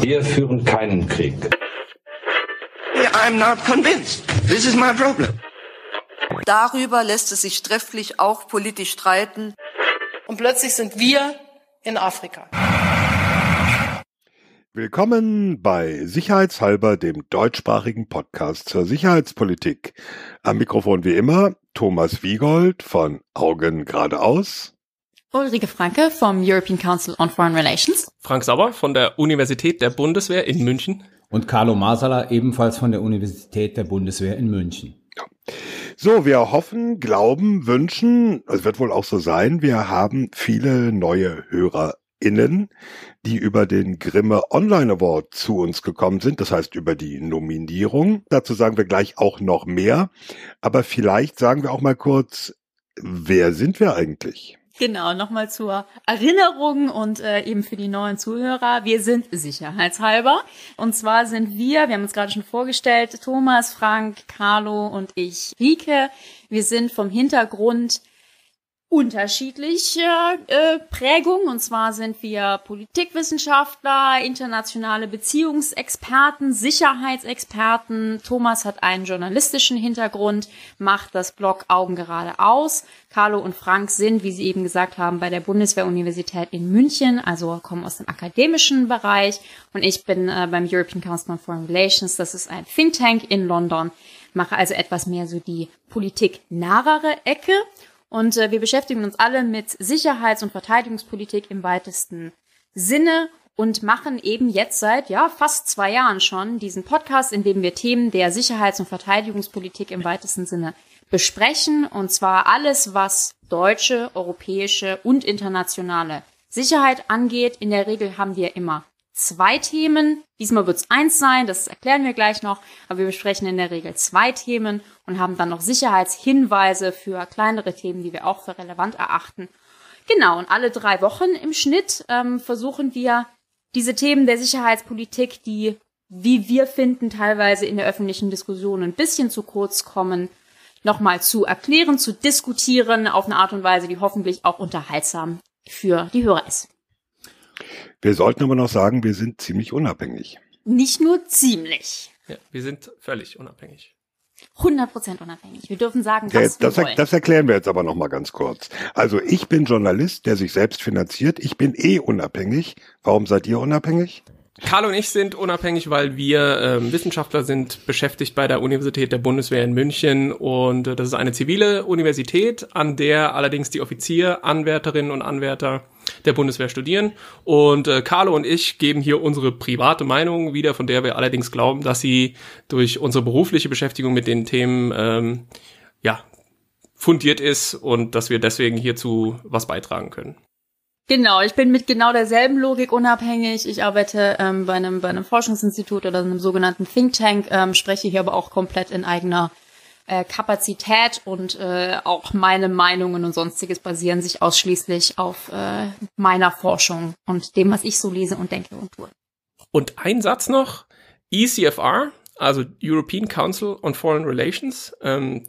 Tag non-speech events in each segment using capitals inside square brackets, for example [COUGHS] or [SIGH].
Wir führen keinen Krieg. I'm not convinced. This is my problem. Darüber lässt es sich trefflich auch politisch streiten. Und plötzlich sind wir in Afrika. Willkommen bei Sicherheitshalber, dem deutschsprachigen Podcast zur Sicherheitspolitik. Am Mikrofon wie immer Thomas Wiegold von Augen geradeaus. Ulrike Franke vom European Council on Foreign Relations. Frank Sauer von der Universität der Bundeswehr in München. Und Carlo Masala ebenfalls von der Universität der Bundeswehr in München. Ja. So, wir hoffen, glauben, wünschen, es wird wohl auch so sein, wir haben viele neue HörerInnen, die über den Grimme Online Award zu uns gekommen sind, das heißt über die Nominierung. Dazu sagen wir gleich auch noch mehr. Aber vielleicht sagen wir auch mal kurz, wer sind wir eigentlich? Genau, nochmal zur Erinnerung und äh, eben für die neuen Zuhörer. Wir sind sicherheitshalber. Und zwar sind wir, wir haben uns gerade schon vorgestellt, Thomas, Frank, Carlo und ich, Rike. Wir sind vom Hintergrund unterschiedliche äh, Prägung. Und zwar sind wir Politikwissenschaftler, internationale Beziehungsexperten, Sicherheitsexperten. Thomas hat einen journalistischen Hintergrund, macht das Blog Augen geradeaus. Carlo und Frank sind, wie Sie eben gesagt haben, bei der Bundeswehruniversität in München, also kommen aus dem akademischen Bereich. Und ich bin äh, beim European Council on Foreign Relations. Das ist ein Think Tank in London. Mache also etwas mehr so die politiknahere Ecke. Und äh, wir beschäftigen uns alle mit Sicherheits- und Verteidigungspolitik im weitesten Sinne und machen eben jetzt seit ja fast zwei Jahren schon diesen Podcast, in dem wir Themen der Sicherheits- und Verteidigungspolitik im weitesten Sinne besprechen. Und zwar alles, was deutsche, europäische und internationale Sicherheit angeht. In der Regel haben wir immer zwei Themen. Diesmal wird es eins sein, das erklären wir gleich noch, aber wir besprechen in der Regel zwei Themen und haben dann noch Sicherheitshinweise für kleinere Themen, die wir auch für relevant erachten. Genau, und alle drei Wochen im Schnitt ähm, versuchen wir diese Themen der Sicherheitspolitik, die, wie wir finden, teilweise in der öffentlichen Diskussion ein bisschen zu kurz kommen, nochmal zu erklären, zu diskutieren auf eine Art und Weise, die hoffentlich auch unterhaltsam für die Hörer ist. Wir sollten aber noch sagen, wir sind ziemlich unabhängig. Nicht nur ziemlich. Ja, wir sind völlig unabhängig. 100% unabhängig. Wir dürfen sagen, was das, wir wollen. Das erklären wir jetzt aber noch mal ganz kurz. Also ich bin Journalist, der sich selbst finanziert. Ich bin eh unabhängig. Warum seid ihr unabhängig? Carlo und ich sind unabhängig, weil wir ähm, Wissenschaftler sind, beschäftigt bei der Universität der Bundeswehr in München und äh, das ist eine zivile Universität, an der allerdings die Offizier, Anwärterinnen und Anwärter der Bundeswehr studieren und äh, Carlo und ich geben hier unsere private Meinung wieder, von der wir allerdings glauben, dass sie durch unsere berufliche Beschäftigung mit den Themen ähm, ja fundiert ist und dass wir deswegen hierzu was beitragen können. Genau, ich bin mit genau derselben Logik unabhängig. Ich arbeite ähm, bei, einem, bei einem Forschungsinstitut oder einem sogenannten Think Tank, ähm, spreche hier aber auch komplett in eigener äh, Kapazität und äh, auch meine Meinungen und sonstiges basieren sich ausschließlich auf äh, meiner Forschung und dem, was ich so lese und denke und tue. Und ein Satz noch, ECFR, also European Council on Foreign Relations, ähm,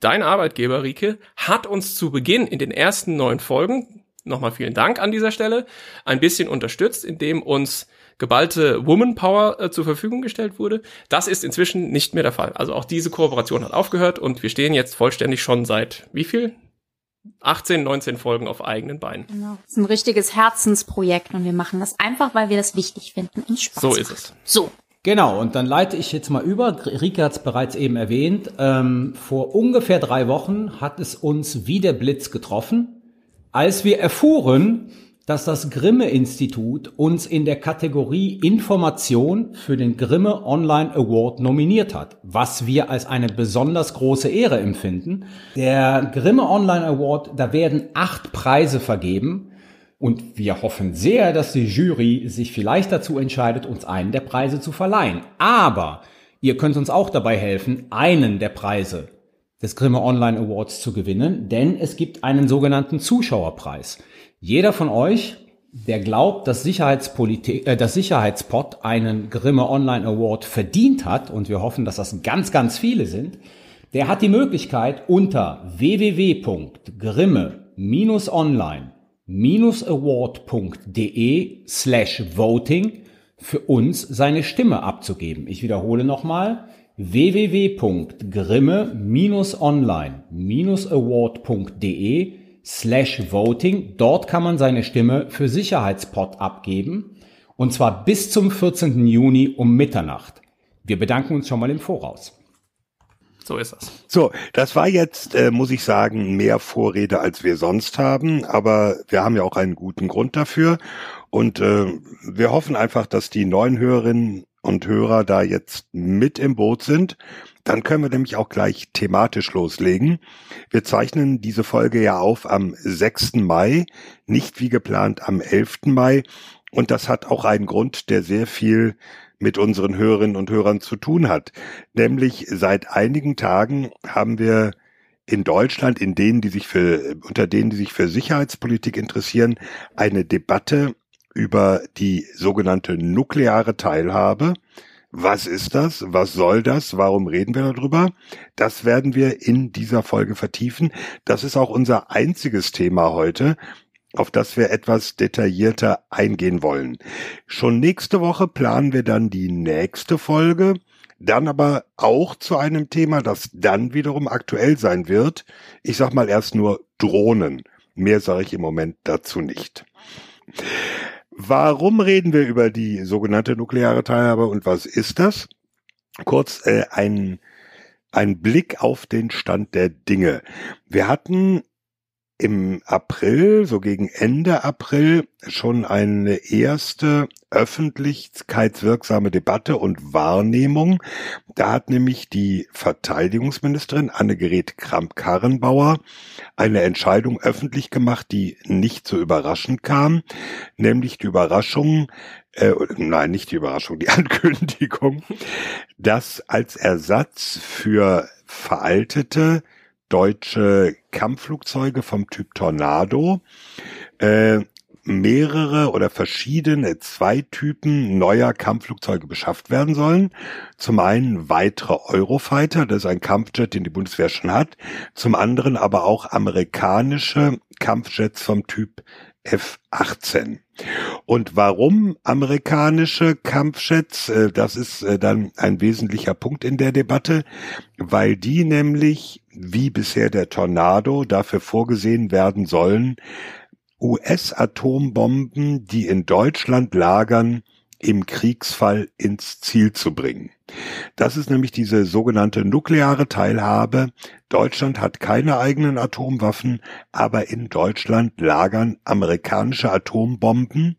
dein Arbeitgeber, Rike, hat uns zu Beginn in den ersten neun Folgen, nochmal vielen Dank an dieser Stelle, ein bisschen unterstützt, indem uns geballte Woman Power äh, zur Verfügung gestellt wurde. Das ist inzwischen nicht mehr der Fall. Also auch diese Kooperation hat aufgehört und wir stehen jetzt vollständig schon seit wie viel? 18, 19 Folgen auf eigenen Beinen. Genau. Das ist ein richtiges Herzensprojekt und wir machen das einfach, weil wir das wichtig finden und Spaß So macht. ist es. So. Genau, und dann leite ich jetzt mal über. Rike hat es bereits eben erwähnt. Ähm, vor ungefähr drei Wochen hat es uns wie der Blitz getroffen, als wir erfuhren, dass das Grimme-Institut uns in der Kategorie Information für den Grimme Online Award nominiert hat, was wir als eine besonders große Ehre empfinden. Der Grimme Online Award, da werden acht Preise vergeben und wir hoffen sehr, dass die Jury sich vielleicht dazu entscheidet, uns einen der Preise zu verleihen. Aber ihr könnt uns auch dabei helfen, einen der Preise des Grimme Online Awards zu gewinnen, denn es gibt einen sogenannten Zuschauerpreis. Jeder von euch, der glaubt, dass Sicherheitspolitik, äh, das Sicherheitspot einen Grimme Online Award verdient hat, und wir hoffen, dass das ganz, ganz viele sind, der hat die Möglichkeit unter www.grimme-online award.de slash voting für uns seine Stimme abzugeben. Ich wiederhole nochmal www.grimme-online-award.de slash voting. Dort kann man seine Stimme für Sicherheitspot abgeben und zwar bis zum 14. Juni um Mitternacht. Wir bedanken uns schon mal im Voraus. So ist das. So, das war jetzt, äh, muss ich sagen, mehr Vorrede, als wir sonst haben, aber wir haben ja auch einen guten Grund dafür. Und äh, wir hoffen einfach, dass die neuen Hörerinnen und Hörer da jetzt mit im Boot sind. Dann können wir nämlich auch gleich thematisch loslegen. Wir zeichnen diese Folge ja auf am 6. Mai, nicht wie geplant am 11. Mai. Und das hat auch einen Grund, der sehr viel mit unseren Hörerinnen und Hörern zu tun hat. Nämlich seit einigen Tagen haben wir in Deutschland, in denen, die sich für, unter denen, die sich für Sicherheitspolitik interessieren, eine Debatte über die sogenannte nukleare Teilhabe. Was ist das? Was soll das? Warum reden wir darüber? Das werden wir in dieser Folge vertiefen. Das ist auch unser einziges Thema heute auf das wir etwas detaillierter eingehen wollen. Schon nächste Woche planen wir dann die nächste Folge, dann aber auch zu einem Thema, das dann wiederum aktuell sein wird. Ich sag mal erst nur Drohnen. Mehr sage ich im Moment dazu nicht. Warum reden wir über die sogenannte nukleare Teilhabe und was ist das? Kurz äh, ein, ein Blick auf den Stand der Dinge. Wir hatten im April, so gegen Ende April, schon eine erste öffentlichkeitswirksame Debatte und Wahrnehmung. Da hat nämlich die Verteidigungsministerin Annegret Kramp-Karrenbauer eine Entscheidung öffentlich gemacht, die nicht so überraschend kam, nämlich die Überraschung, äh, nein, nicht die Überraschung, die [LAUGHS] Ankündigung, dass als Ersatz für veraltete deutsche Kampfflugzeuge vom Typ Tornado äh, mehrere oder verschiedene zwei Typen neuer Kampfflugzeuge beschafft werden sollen. Zum einen weitere Eurofighter, das ist ein Kampfjet, den die Bundeswehr schon hat. Zum anderen aber auch amerikanische Kampfjets vom Typ F-18. Und warum amerikanische Kampfjets? Äh, das ist äh, dann ein wesentlicher Punkt in der Debatte, weil die nämlich, wie bisher der Tornado, dafür vorgesehen werden sollen, US-Atombomben, die in Deutschland lagern, im Kriegsfall ins Ziel zu bringen. Das ist nämlich diese sogenannte nukleare Teilhabe. Deutschland hat keine eigenen Atomwaffen, aber in Deutschland lagern amerikanische Atombomben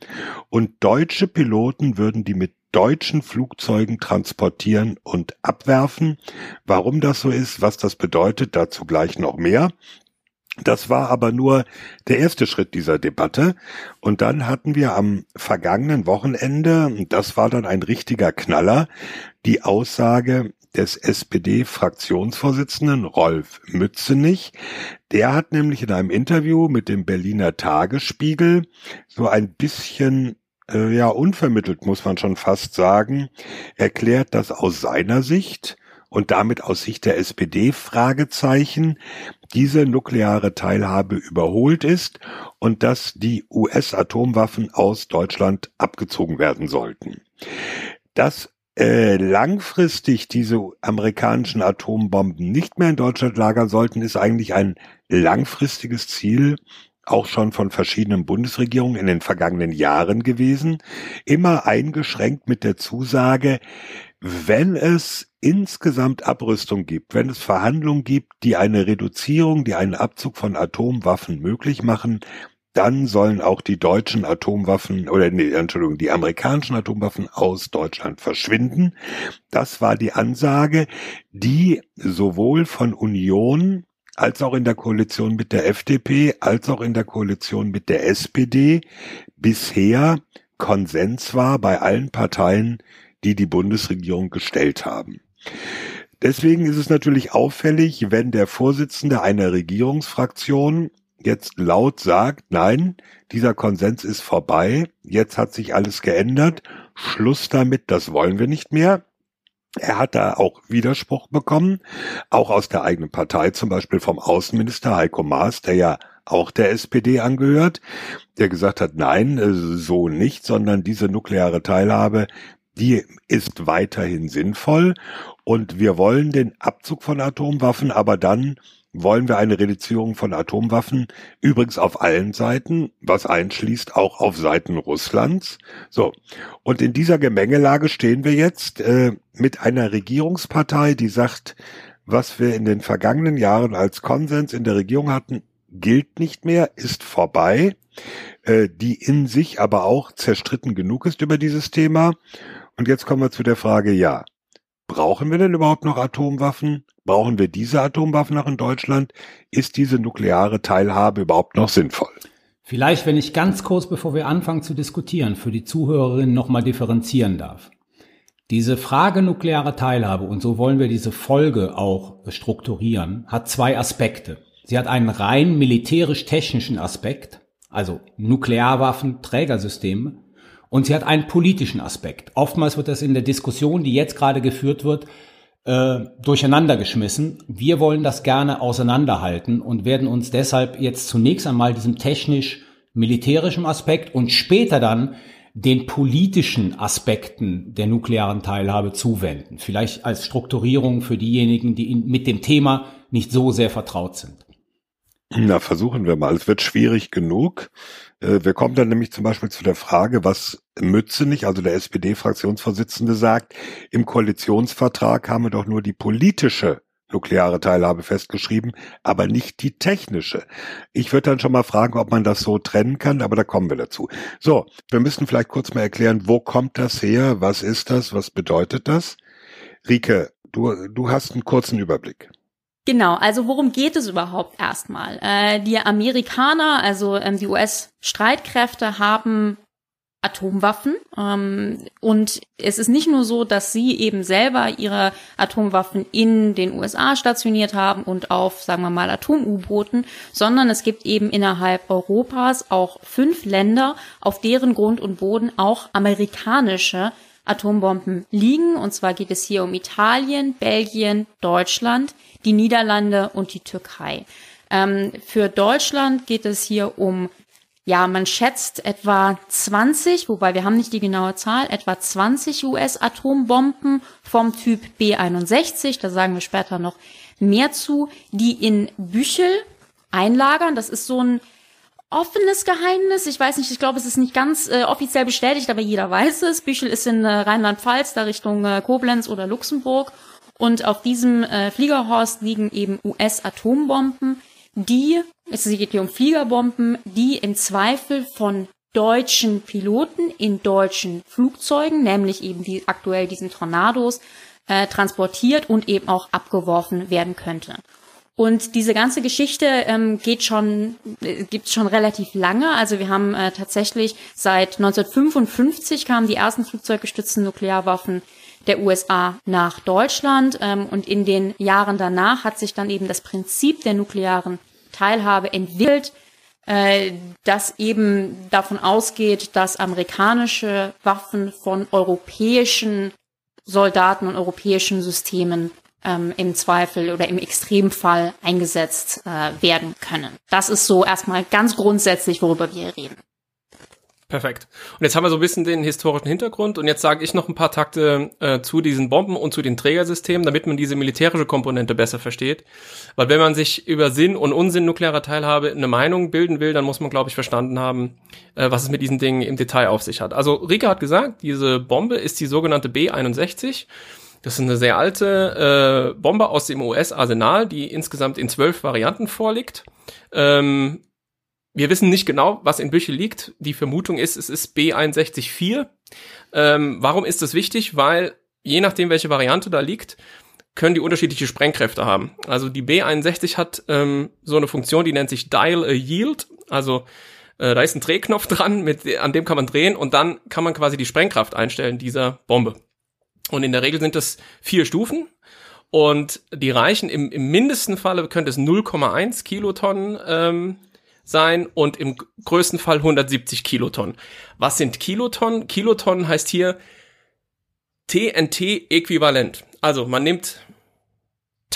und deutsche Piloten würden die mit deutschen Flugzeugen transportieren und abwerfen. Warum das so ist, was das bedeutet, dazu gleich noch mehr. Das war aber nur der erste Schritt dieser Debatte. Und dann hatten wir am vergangenen Wochenende, das war dann ein richtiger Knaller, die Aussage des SPD-Fraktionsvorsitzenden Rolf Mützenich. Der hat nämlich in einem Interview mit dem Berliner Tagesspiegel so ein bisschen äh, ja unvermittelt muss man schon fast sagen, erklärt, dass aus seiner Sicht und damit aus Sicht der SPD Fragezeichen diese nukleare Teilhabe überholt ist und dass die US-Atomwaffen aus Deutschland abgezogen werden sollten. Dass äh, langfristig diese amerikanischen Atombomben nicht mehr in Deutschland lagern sollten, ist eigentlich ein langfristiges Ziel, auch schon von verschiedenen Bundesregierungen in den vergangenen Jahren gewesen, immer eingeschränkt mit der Zusage, wenn es insgesamt Abrüstung gibt, wenn es Verhandlungen gibt, die eine Reduzierung, die einen Abzug von Atomwaffen möglich machen, dann sollen auch die deutschen Atomwaffen oder nee, Entschuldigung, die amerikanischen Atomwaffen aus Deutschland verschwinden. Das war die Ansage, die sowohl von Union als auch in der Koalition mit der FDP, als auch in der Koalition mit der SPD bisher Konsens war bei allen Parteien, die die Bundesregierung gestellt haben. Deswegen ist es natürlich auffällig, wenn der Vorsitzende einer Regierungsfraktion jetzt laut sagt, nein, dieser Konsens ist vorbei, jetzt hat sich alles geändert, Schluss damit, das wollen wir nicht mehr. Er hat da auch Widerspruch bekommen, auch aus der eigenen Partei, zum Beispiel vom Außenminister Heiko Maas, der ja auch der SPD angehört, der gesagt hat, nein, äh, so nicht, sondern diese nukleare Teilhabe, die ist weiterhin sinnvoll und wir wollen den Abzug von Atomwaffen, aber dann wollen wir eine Reduzierung von Atomwaffen, übrigens auf allen Seiten, was einschließt auch auf Seiten Russlands. So, und in dieser Gemengelage stehen wir jetzt äh, mit einer Regierungspartei, die sagt, was wir in den vergangenen Jahren als Konsens in der Regierung hatten, gilt nicht mehr, ist vorbei, äh, die in sich aber auch zerstritten genug ist über dieses Thema. Und jetzt kommen wir zu der Frage, ja, brauchen wir denn überhaupt noch Atomwaffen? Brauchen wir diese Atomwaffen noch in Deutschland? Ist diese nukleare Teilhabe überhaupt noch sinnvoll? Vielleicht, wenn ich ganz kurz, bevor wir anfangen zu diskutieren, für die Zuhörerinnen nochmal differenzieren darf. Diese Frage nukleare Teilhabe, und so wollen wir diese Folge auch strukturieren, hat zwei Aspekte. Sie hat einen rein militärisch-technischen Aspekt, also Nuklearwaffen, Trägersysteme, und sie hat einen politischen Aspekt. Oftmals wird das in der Diskussion, die jetzt gerade geführt wird, äh, durcheinander geschmissen. Wir wollen das gerne auseinanderhalten und werden uns deshalb jetzt zunächst einmal diesem technisch-militärischen Aspekt und später dann den politischen Aspekten der nuklearen Teilhabe zuwenden. Vielleicht als Strukturierung für diejenigen, die mit dem Thema nicht so sehr vertraut sind. Na, versuchen wir mal. Es wird schwierig genug. Äh, wir kommen dann nämlich zum Beispiel zu der Frage, was Mützenich, also der SPD-Fraktionsvorsitzende, sagt. Im Koalitionsvertrag haben wir doch nur die politische nukleare Teilhabe festgeschrieben, aber nicht die technische. Ich würde dann schon mal fragen, ob man das so trennen kann, aber da kommen wir dazu. So, wir müssen vielleicht kurz mal erklären, wo kommt das her? Was ist das? Was bedeutet das? Rike, du, du hast einen kurzen Überblick. Genau, also worum geht es überhaupt erstmal? Äh, die Amerikaner, also ähm, die US-Streitkräfte haben Atomwaffen. Ähm, und es ist nicht nur so, dass sie eben selber ihre Atomwaffen in den USA stationiert haben und auf, sagen wir mal, Atom-U-Booten, sondern es gibt eben innerhalb Europas auch fünf Länder, auf deren Grund und Boden auch amerikanische Atombomben liegen. Und zwar geht es hier um Italien, Belgien, Deutschland, die Niederlande und die Türkei. Ähm, für Deutschland geht es hier um ja, man schätzt etwa 20, wobei wir haben nicht die genaue Zahl, etwa 20 US-Atombomben vom Typ B61, da sagen wir später noch mehr zu, die in Büchel einlagern. Das ist so ein offenes Geheimnis. Ich weiß nicht, ich glaube, es ist nicht ganz äh, offiziell bestätigt, aber jeder weiß es. Büchel ist in äh, Rheinland-Pfalz, da Richtung äh, Koblenz oder Luxemburg. Und auf diesem äh, Fliegerhorst liegen eben US-Atombomben, die es geht hier um Fliegerbomben, die im Zweifel von deutschen Piloten in deutschen Flugzeugen, nämlich eben die aktuell diesen Tornados, äh, transportiert und eben auch abgeworfen werden könnte. Und diese ganze Geschichte ähm, geht schon, äh, gibt schon relativ lange. Also wir haben äh, tatsächlich seit 1955 kamen die ersten flugzeuggestützten Nuklearwaffen der USA nach Deutschland ähm, und in den Jahren danach hat sich dann eben das Prinzip der nuklearen Teilhabe entwickelt, äh, das eben davon ausgeht, dass amerikanische Waffen von europäischen Soldaten und europäischen Systemen ähm, im Zweifel oder im Extremfall eingesetzt äh, werden können. Das ist so erstmal ganz grundsätzlich, worüber wir reden. Perfekt. Und jetzt haben wir so ein bisschen den historischen Hintergrund und jetzt sage ich noch ein paar Takte äh, zu diesen Bomben und zu den Trägersystemen, damit man diese militärische Komponente besser versteht. Weil wenn man sich über Sinn und Unsinn nuklearer Teilhabe eine Meinung bilden will, dann muss man, glaube ich, verstanden haben, äh, was es mit diesen Dingen im Detail auf sich hat. Also Rika hat gesagt, diese Bombe ist die sogenannte B-61. Das ist eine sehr alte äh, Bombe aus dem US-Arsenal, die insgesamt in zwölf Varianten vorliegt. Ähm, wir wissen nicht genau, was in Büchel liegt. Die Vermutung ist, es ist B614. Ähm, warum ist das wichtig? Weil je nachdem, welche Variante da liegt, können die unterschiedliche Sprengkräfte haben. Also die B61 hat ähm, so eine Funktion, die nennt sich Dial a Yield. Also äh, da ist ein Drehknopf dran, mit, an dem kann man drehen und dann kann man quasi die Sprengkraft einstellen dieser Bombe. Und in der Regel sind das vier Stufen. Und die reichen im, im mindesten Falle könnte es 0,1 Kilotonnen ähm, sein und im größten Fall 170 Kilotonnen. Was sind Kilotonnen? Kilotonnen heißt hier TNT-Äquivalent. Also man nimmt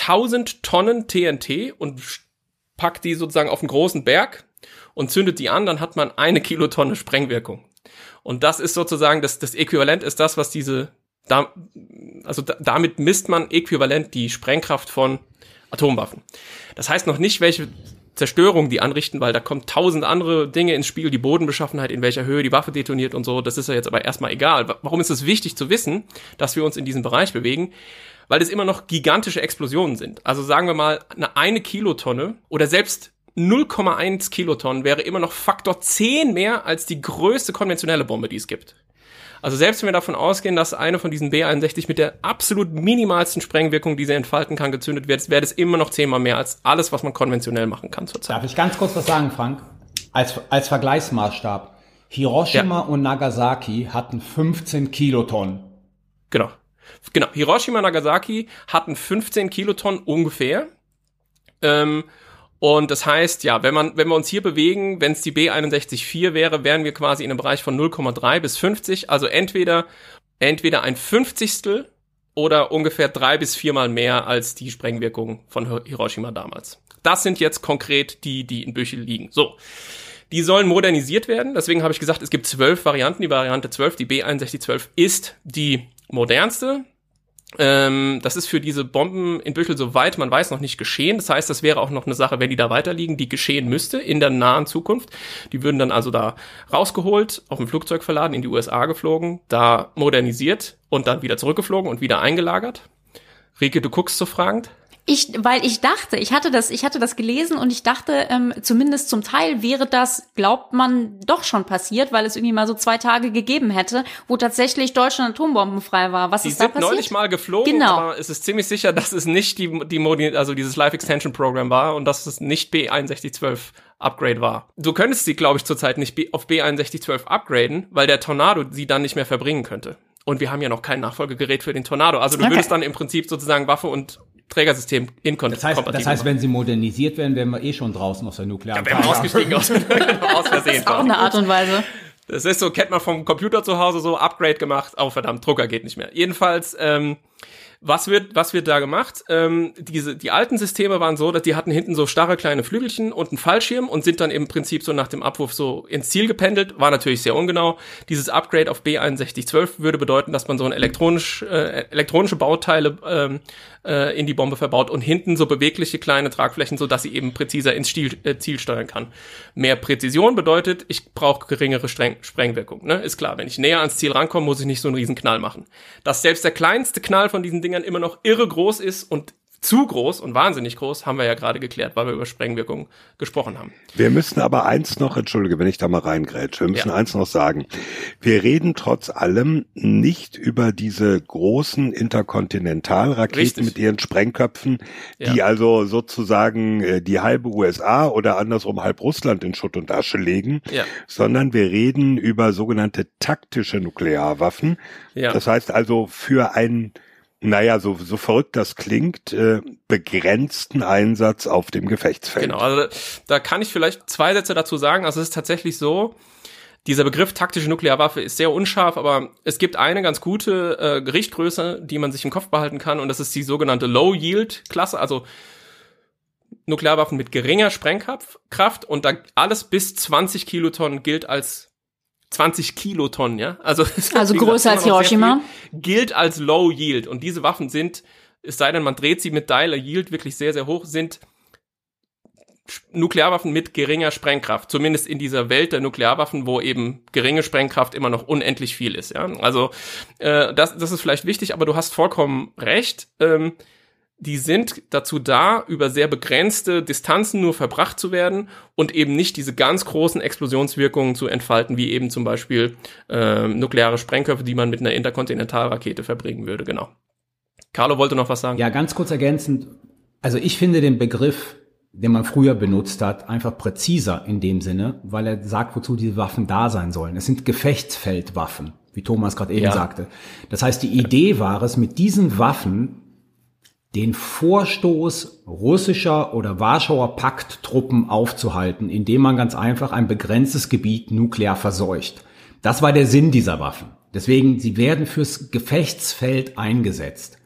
1000 Tonnen TNT und packt die sozusagen auf einen großen Berg und zündet die an, dann hat man eine Kilotonne Sprengwirkung. Und das ist sozusagen das, das Äquivalent ist das, was diese, da, also da, damit misst man äquivalent die Sprengkraft von Atomwaffen. Das heißt noch nicht, welche Zerstörung die anrichten, weil da kommen tausend andere Dinge ins Spiel, die Bodenbeschaffenheit, in welcher Höhe die Waffe detoniert und so. Das ist ja jetzt aber erstmal egal. Warum ist es wichtig zu wissen, dass wir uns in diesem Bereich bewegen? Weil es immer noch gigantische Explosionen sind. Also sagen wir mal, eine eine Kilotonne oder selbst 0,1 Kilotonnen wäre immer noch Faktor 10 mehr als die größte konventionelle Bombe, die es gibt. Also selbst wenn wir davon ausgehen, dass eine von diesen B61 mit der absolut minimalsten Sprengwirkung, die sie entfalten kann, gezündet wird, wäre das immer noch zehnmal mehr als alles, was man konventionell machen kann zurzeit. Darf ich ganz kurz was sagen, Frank? Als, als Vergleichsmaßstab. Hiroshima ja. und Nagasaki hatten 15 Kilotonnen. Genau. Genau. Hiroshima und Nagasaki hatten 15 Kilotonnen ungefähr. Ähm, und das heißt, ja, wenn man, wenn wir uns hier bewegen, wenn es die B614 wäre, wären wir quasi in einem Bereich von 0,3 bis 50. Also entweder, entweder ein Fünfzigstel oder ungefähr drei bis viermal mehr als die Sprengwirkung von Hiroshima damals. Das sind jetzt konkret die, die in Büchel liegen. So. Die sollen modernisiert werden. Deswegen habe ich gesagt, es gibt zwölf Varianten. Die Variante 12, die B6112, ist die modernste. Ähm, das ist für diese Bomben in Büchel, soweit man weiß, noch nicht geschehen. Das heißt, das wäre auch noch eine Sache, wenn die da weiterliegen, die geschehen müsste in der nahen Zukunft. Die würden dann also da rausgeholt, auf dem Flugzeug verladen, in die USA geflogen, da modernisiert und dann wieder zurückgeflogen und wieder eingelagert. Rike, du guckst so fragend. Ich, weil ich dachte, ich hatte das, ich hatte das gelesen und ich dachte, ähm, zumindest zum Teil wäre das, glaubt man, doch schon passiert, weil es irgendwie mal so zwei Tage gegeben hätte, wo tatsächlich Deutschland atombombenfrei war. Was die ist da passiert? neulich mal geflogen, genau. aber es ist ziemlich sicher, dass es nicht die, die Modi also dieses Life Extension Program war und dass es nicht B6112 Upgrade war. Du könntest sie, glaube ich, zurzeit nicht auf B6112 upgraden, weil der Tornado sie dann nicht mehr verbringen könnte. Und wir haben ja noch kein Nachfolgegerät für den Tornado. Also du okay. würdest dann im Prinzip sozusagen Waffe und Trägersystem inkompatibel. Das heißt, das heißt, wenn sie modernisiert werden, wären wir eh schon draußen aus der nuklearen Ja, wir haben ausgestiegen aus, [LAUGHS] aus Versehen. Das ist auch eine Art und Weise. Das ist so, kennt man vom Computer zu Hause so, Upgrade gemacht, oh verdammt, Drucker geht nicht mehr. Jedenfalls, ähm, was wird, was wird da gemacht? Ähm, diese, die alten Systeme waren so, dass die hatten hinten so starre kleine Flügelchen und einen Fallschirm und sind dann im Prinzip so nach dem Abwurf so ins Ziel gependelt. War natürlich sehr ungenau. Dieses Upgrade auf B6112 würde bedeuten, dass man so ein elektronisch, äh, elektronische Bauteile ähm, äh, in die Bombe verbaut und hinten so bewegliche kleine Tragflächen, so dass sie eben präziser ins Stil, äh, Ziel steuern kann. Mehr Präzision bedeutet, ich brauche geringere Streng Sprengwirkung. Ne? Ist klar, wenn ich näher ans Ziel rankomme, muss ich nicht so einen riesen Knall machen. Dass selbst der kleinste Knall von diesen Dingern immer noch irre groß ist und zu groß und wahnsinnig groß, haben wir ja gerade geklärt, weil wir über Sprengwirkung gesprochen haben. Wir müssen aber eins noch, entschuldige, wenn ich da mal reingrätsche, wir müssen ja. eins noch sagen. Wir reden trotz allem nicht über diese großen Interkontinentalraketen Richtig. mit ihren Sprengköpfen, die ja. also sozusagen äh, die halbe USA oder andersrum halb Russland in Schutt und Asche legen, ja. sondern wir reden über sogenannte taktische Nuklearwaffen. Das heißt also für ein naja, so, so verrückt das klingt, äh, begrenzten Einsatz auf dem Gefechtsfeld. Genau, also da, kann ich vielleicht zwei Sätze dazu sagen. Also es ist tatsächlich so, dieser Begriff taktische Nuklearwaffe ist sehr unscharf, aber es gibt eine ganz gute äh, Gerichtgröße, die man sich im Kopf behalten kann, und das ist die sogenannte Low-Yield-Klasse, also Nuklearwaffen mit geringer Sprengkraft und da alles bis 20 Kilotonnen gilt als 20 Kilotonnen, ja. Also, also größer als Hiroshima. Gilt als Low Yield. Und diese Waffen sind, es sei denn, man dreht sie mit Dialer Yield wirklich sehr, sehr hoch, sind Nuklearwaffen mit geringer Sprengkraft. Zumindest in dieser Welt der Nuklearwaffen, wo eben geringe Sprengkraft immer noch unendlich viel ist, ja. Also, äh, das, das ist vielleicht wichtig, aber du hast vollkommen recht. Ähm, die sind dazu da, über sehr begrenzte Distanzen nur verbracht zu werden und eben nicht diese ganz großen Explosionswirkungen zu entfalten, wie eben zum Beispiel äh, nukleare Sprengköpfe, die man mit einer Interkontinentalrakete verbringen würde. Genau. Carlo wollte noch was sagen. Ja, ganz kurz ergänzend. Also ich finde den Begriff, den man früher benutzt hat, einfach präziser in dem Sinne, weil er sagt, wozu diese Waffen da sein sollen. Es sind Gefechtsfeldwaffen, wie Thomas gerade eben ja. sagte. Das heißt, die Idee war es, mit diesen Waffen den Vorstoß russischer oder Warschauer Pakttruppen aufzuhalten, indem man ganz einfach ein begrenztes Gebiet nuklear verseucht. Das war der Sinn dieser Waffen. Deswegen, sie werden fürs Gefechtsfeld eingesetzt.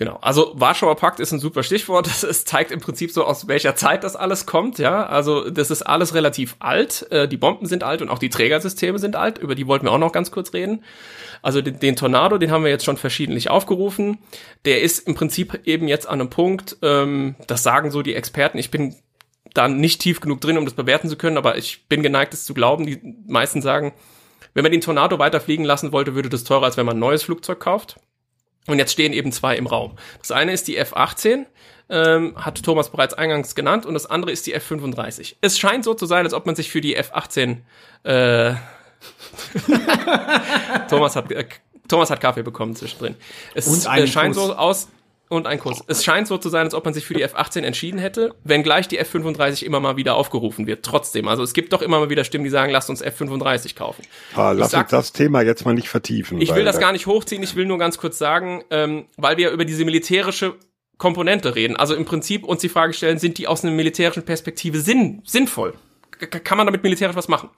Genau. Also Warschauer Pakt ist ein super Stichwort. [LAUGHS] Es zeigt im Prinzip so, aus welcher Zeit das alles kommt. Ja, also das ist alles relativ alt. Äh, die Bomben sind alt und auch die Trägersysteme sind alt. Über die wollten wir auch noch ganz kurz reden. Also den, den Tornado, den haben wir jetzt schon verschiedentlich aufgerufen. Der ist im Prinzip eben jetzt an einem Punkt. Ähm, das sagen so die Experten. Ich bin da nicht tief genug drin, um das bewerten zu können, aber ich bin geneigt, es zu glauben. Die meisten sagen, wenn man den Tornado weiterfliegen lassen wollte, würde das teurer, als wenn man ein neues Flugzeug kauft. Und jetzt stehen eben zwei im Raum. Das eine ist die F-18, ähm, hat Thomas bereits eingangs genannt, und das andere ist die F-35. Es scheint so zu sein, als ob man sich für die F-18 äh, [LAUGHS] Thomas hat äh, Thomas hat Kaffee bekommen zwischendrin. Es äh, scheint Kuss. so aus und ein Kuss. Es scheint so zu sein, als ob man sich für die F-18 entschieden hätte, wenngleich die F-35 immer mal wieder aufgerufen wird. Trotzdem, also es gibt doch immer mal wieder Stimmen, die sagen, lasst uns F-35 kaufen. Ah, lass sag- uns das Thema jetzt mal nicht vertiefen. Ich will das da- gar nicht hochziehen, ich will nur ganz kurz sagen, ähm, weil wir über diese militärische Komponente reden. Also im Prinzip uns die Frage stellen, sind die aus einer militärischen Perspektive sinn sinnvoll? K kann man damit militärisch was machen?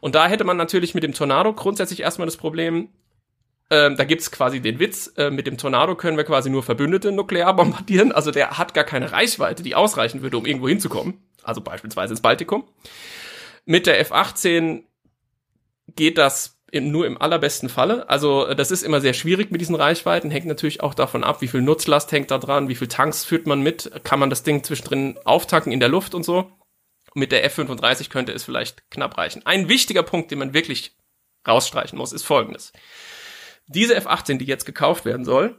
Und da hätte man natürlich mit dem Tornado grundsätzlich erstmal das Problem, ähm, da gibt's quasi den Witz, äh, mit dem Tornado können wir quasi nur Verbündete nuklear bombardieren. Also der hat gar keine Reichweite, die ausreichen würde, um irgendwo hinzukommen. Also beispielsweise ins Baltikum. Mit der F-18 geht das im, nur im allerbesten Falle. Also äh, das ist immer sehr schwierig mit diesen Reichweiten. Hängt natürlich auch davon ab, wie viel Nutzlast hängt da dran, wie viel Tanks führt man mit, kann man das Ding zwischendrin auftanken in der Luft und so. Mit der F-35 könnte es vielleicht knapp reichen. Ein wichtiger Punkt, den man wirklich rausstreichen muss, ist folgendes. Diese F-18, die jetzt gekauft werden soll,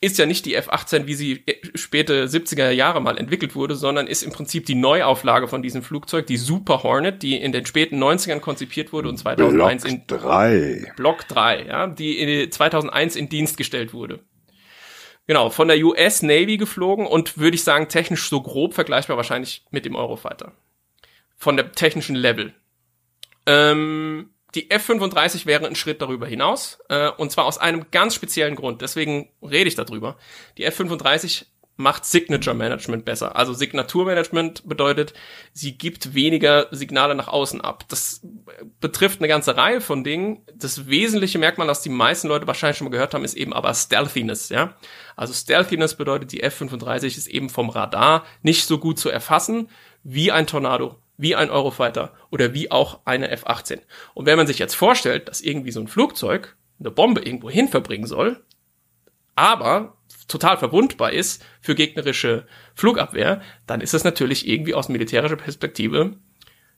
ist ja nicht die F-18, wie sie späte 70er Jahre mal entwickelt wurde, sondern ist im Prinzip die Neuauflage von diesem Flugzeug, die Super Hornet, die in den späten 90ern konzipiert wurde und 2001 Block in 3. Block 3, ja, die in 2001 in Dienst gestellt wurde. Genau, von der US Navy geflogen und würde ich sagen, technisch so grob vergleichbar wahrscheinlich mit dem Eurofighter. Von der technischen Level. Ähm, die F-35 wäre ein Schritt darüber hinaus, äh, und zwar aus einem ganz speziellen Grund. Deswegen rede ich darüber. Die F-35 macht Signature Management besser. Also Signaturmanagement bedeutet, sie gibt weniger Signale nach außen ab. Das betrifft eine ganze Reihe von Dingen. Das wesentliche Merkmal, das die meisten Leute wahrscheinlich schon mal gehört haben, ist eben aber Stealthiness, ja. Also Stealthiness bedeutet, die F-35 ist eben vom Radar nicht so gut zu erfassen wie ein Tornado, wie ein Eurofighter oder wie auch eine F-18. Und wenn man sich jetzt vorstellt, dass irgendwie so ein Flugzeug eine Bombe irgendwo hin verbringen soll, aber total verwundbar ist für gegnerische Flugabwehr, dann ist das natürlich irgendwie aus militärischer Perspektive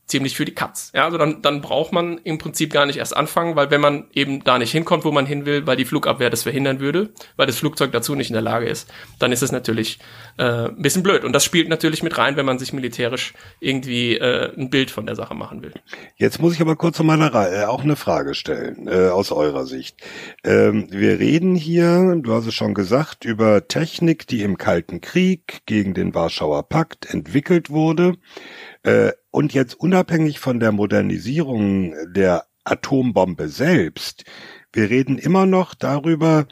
ziemlich für die Katz. Ja, also dann, dann braucht man im Prinzip gar nicht erst anfangen, weil wenn man eben da nicht hinkommt, wo man hin will, weil die Flugabwehr das verhindern würde, weil das Flugzeug dazu nicht in der Lage ist, dann ist es natürlich äh, ein bisschen blöd. Und das spielt natürlich mit rein, wenn man sich militärisch irgendwie äh, ein Bild von der Sache machen will. Jetzt muss ich aber kurz noch mal eine, äh, auch eine Frage stellen, äh, aus eurer Sicht. Ähm, wir reden hier, du hast es schon gesagt, über Technik, die im Kalten Krieg gegen den Warschauer Pakt entwickelt wurde. Äh, und jetzt unabhängig von der Modernisierung der Atombombe selbst, wir reden immer noch darüber,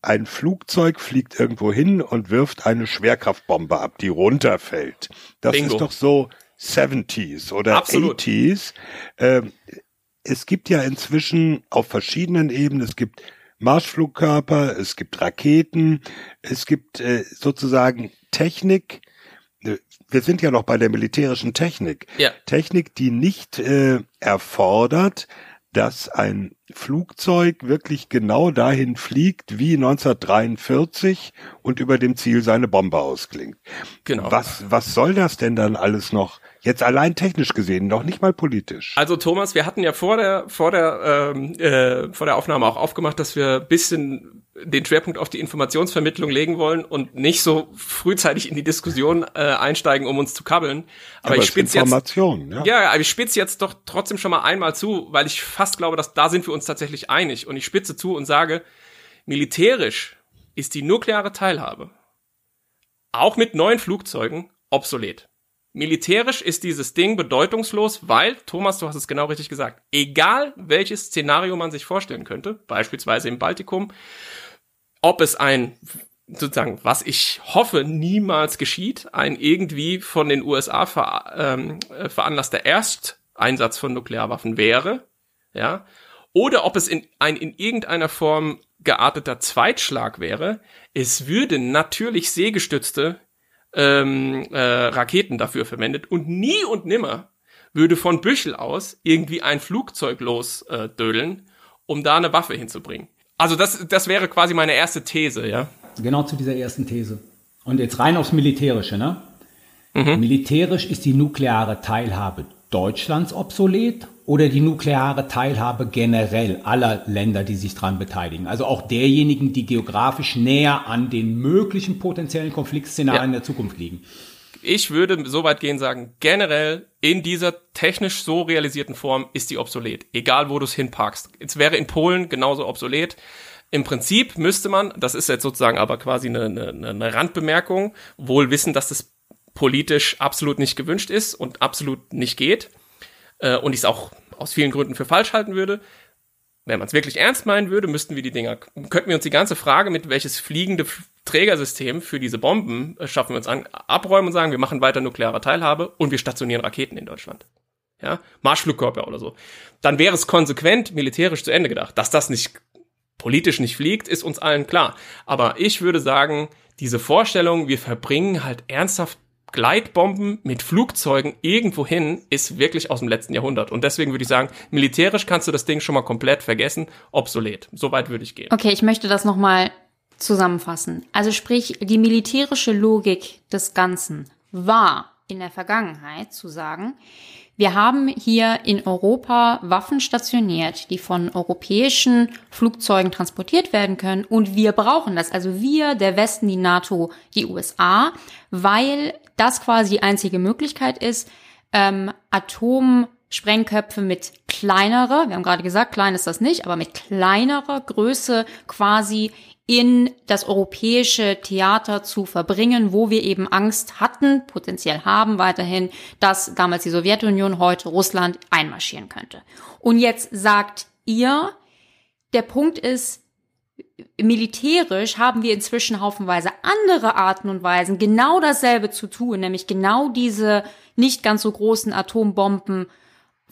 ein Flugzeug fliegt irgendwo hin und wirft eine Schwerkraftbombe ab, die runterfällt. Das Bingo. ist doch so 70s oder Absolut. 80s. Ähm, es gibt ja inzwischen auf verschiedenen Ebenen, es gibt Marschflugkörper, es gibt Raketen, es gibt äh, sozusagen Technik. Wir sind ja noch bei der militärischen Technik. Ja. Technik, die nicht äh, erfordert, dass ein Flugzeug wirklich genau dahin fliegt, wie 1943 und über dem Ziel seine Bombe ausklingt. Genau. Was, was soll das denn dann alles noch? Jetzt allein technisch gesehen, noch nicht mal politisch. Also Thomas, wir hatten ja vor der vor der ähm, äh, vor der Aufnahme auch aufgemacht, dass wir ein bisschen den Schwerpunkt auf die Informationsvermittlung legen wollen und nicht so frühzeitig in die Diskussion äh, einsteigen, um uns zu kabbeln. Aber, Aber ich spitze jetzt ja. ja, aber ich spitze jetzt doch trotzdem schon mal einmal zu, weil ich fast glaube, dass da sind wir uns tatsächlich einig. Und ich spitze zu und sage, militärisch ist die nukleare Teilhabe auch mit neuen Flugzeugen obsolet. Militärisch ist dieses Ding bedeutungslos, weil, Thomas, du hast es genau richtig gesagt, egal welches Szenario man sich vorstellen könnte, beispielsweise im Baltikum, ob es ein, sozusagen, was ich hoffe, niemals geschieht, ein irgendwie von den USA ver, ähm, äh, veranlasster Ersteinsatz von Nuklearwaffen wäre, ja, oder ob es in ein in irgendeiner Form gearteter Zweitschlag wäre, es würde natürlich seegestützte ähm, äh, Raketen dafür verwendet und nie und nimmer würde von Büchel aus irgendwie ein Flugzeug losdödeln, äh, um da eine Waffe hinzubringen. Also das, das wäre quasi meine erste These, ja. Genau zu dieser ersten These. Und jetzt rein aufs Militärische, ne? Mhm. Militärisch ist die nukleare Teilhabe Deutschlands obsolet oder die nukleare Teilhabe generell aller Länder, die sich daran beteiligen. Also auch derjenigen, die geografisch näher an den möglichen potenziellen Konfliktszenarien ja. der Zukunft liegen. Ich würde so weit gehen sagen, generell in dieser technisch so realisierten Form ist die obsolet. Egal wo du es hinpackst. Jetzt wäre in Polen genauso obsolet. Im Prinzip müsste man, das ist jetzt sozusagen aber quasi eine, eine, eine Randbemerkung, wohl wissen, dass das politisch absolut nicht gewünscht ist und absolut nicht geht äh, und ich es auch aus vielen Gründen für falsch halten würde. Wenn man es wirklich ernst meinen würde, müssten wir die Dinger, könnten wir uns die ganze Frage mit welches fliegende Trägersystem für diese Bomben äh, schaffen wir uns an, abräumen und sagen, wir machen weiter nukleare Teilhabe und wir stationieren Raketen in Deutschland. Ja, Marschflugkörper oder so. Dann wäre es konsequent militärisch zu Ende gedacht. Dass das nicht politisch nicht fliegt, ist uns allen klar. Aber ich würde sagen, diese Vorstellung, wir verbringen halt ernsthaft Gleitbomben mit Flugzeugen irgendwo hin, ist wirklich aus dem letzten Jahrhundert. Und deswegen würde ich sagen, militärisch kannst du das Ding schon mal komplett vergessen, obsolet. Soweit würde ich gehen. Okay, ich möchte das nochmal zusammenfassen. Also sprich, die militärische Logik des Ganzen war in der Vergangenheit zu sagen, wir haben hier in Europa Waffen stationiert, die von europäischen Flugzeugen transportiert werden können und wir brauchen das. Also wir, der Westen, die NATO, die USA, weil das quasi die einzige Möglichkeit ist, ähm, Atomsprengköpfe mit kleinerer, wir haben gerade gesagt, klein ist das nicht, aber mit kleinerer Größe quasi in das europäische Theater zu verbringen, wo wir eben Angst hatten, potenziell haben weiterhin, dass damals die Sowjetunion, heute Russland einmarschieren könnte. Und jetzt sagt ihr, der Punkt ist, militärisch haben wir inzwischen haufenweise andere Arten und Weisen, genau dasselbe zu tun, nämlich genau diese nicht ganz so großen Atombomben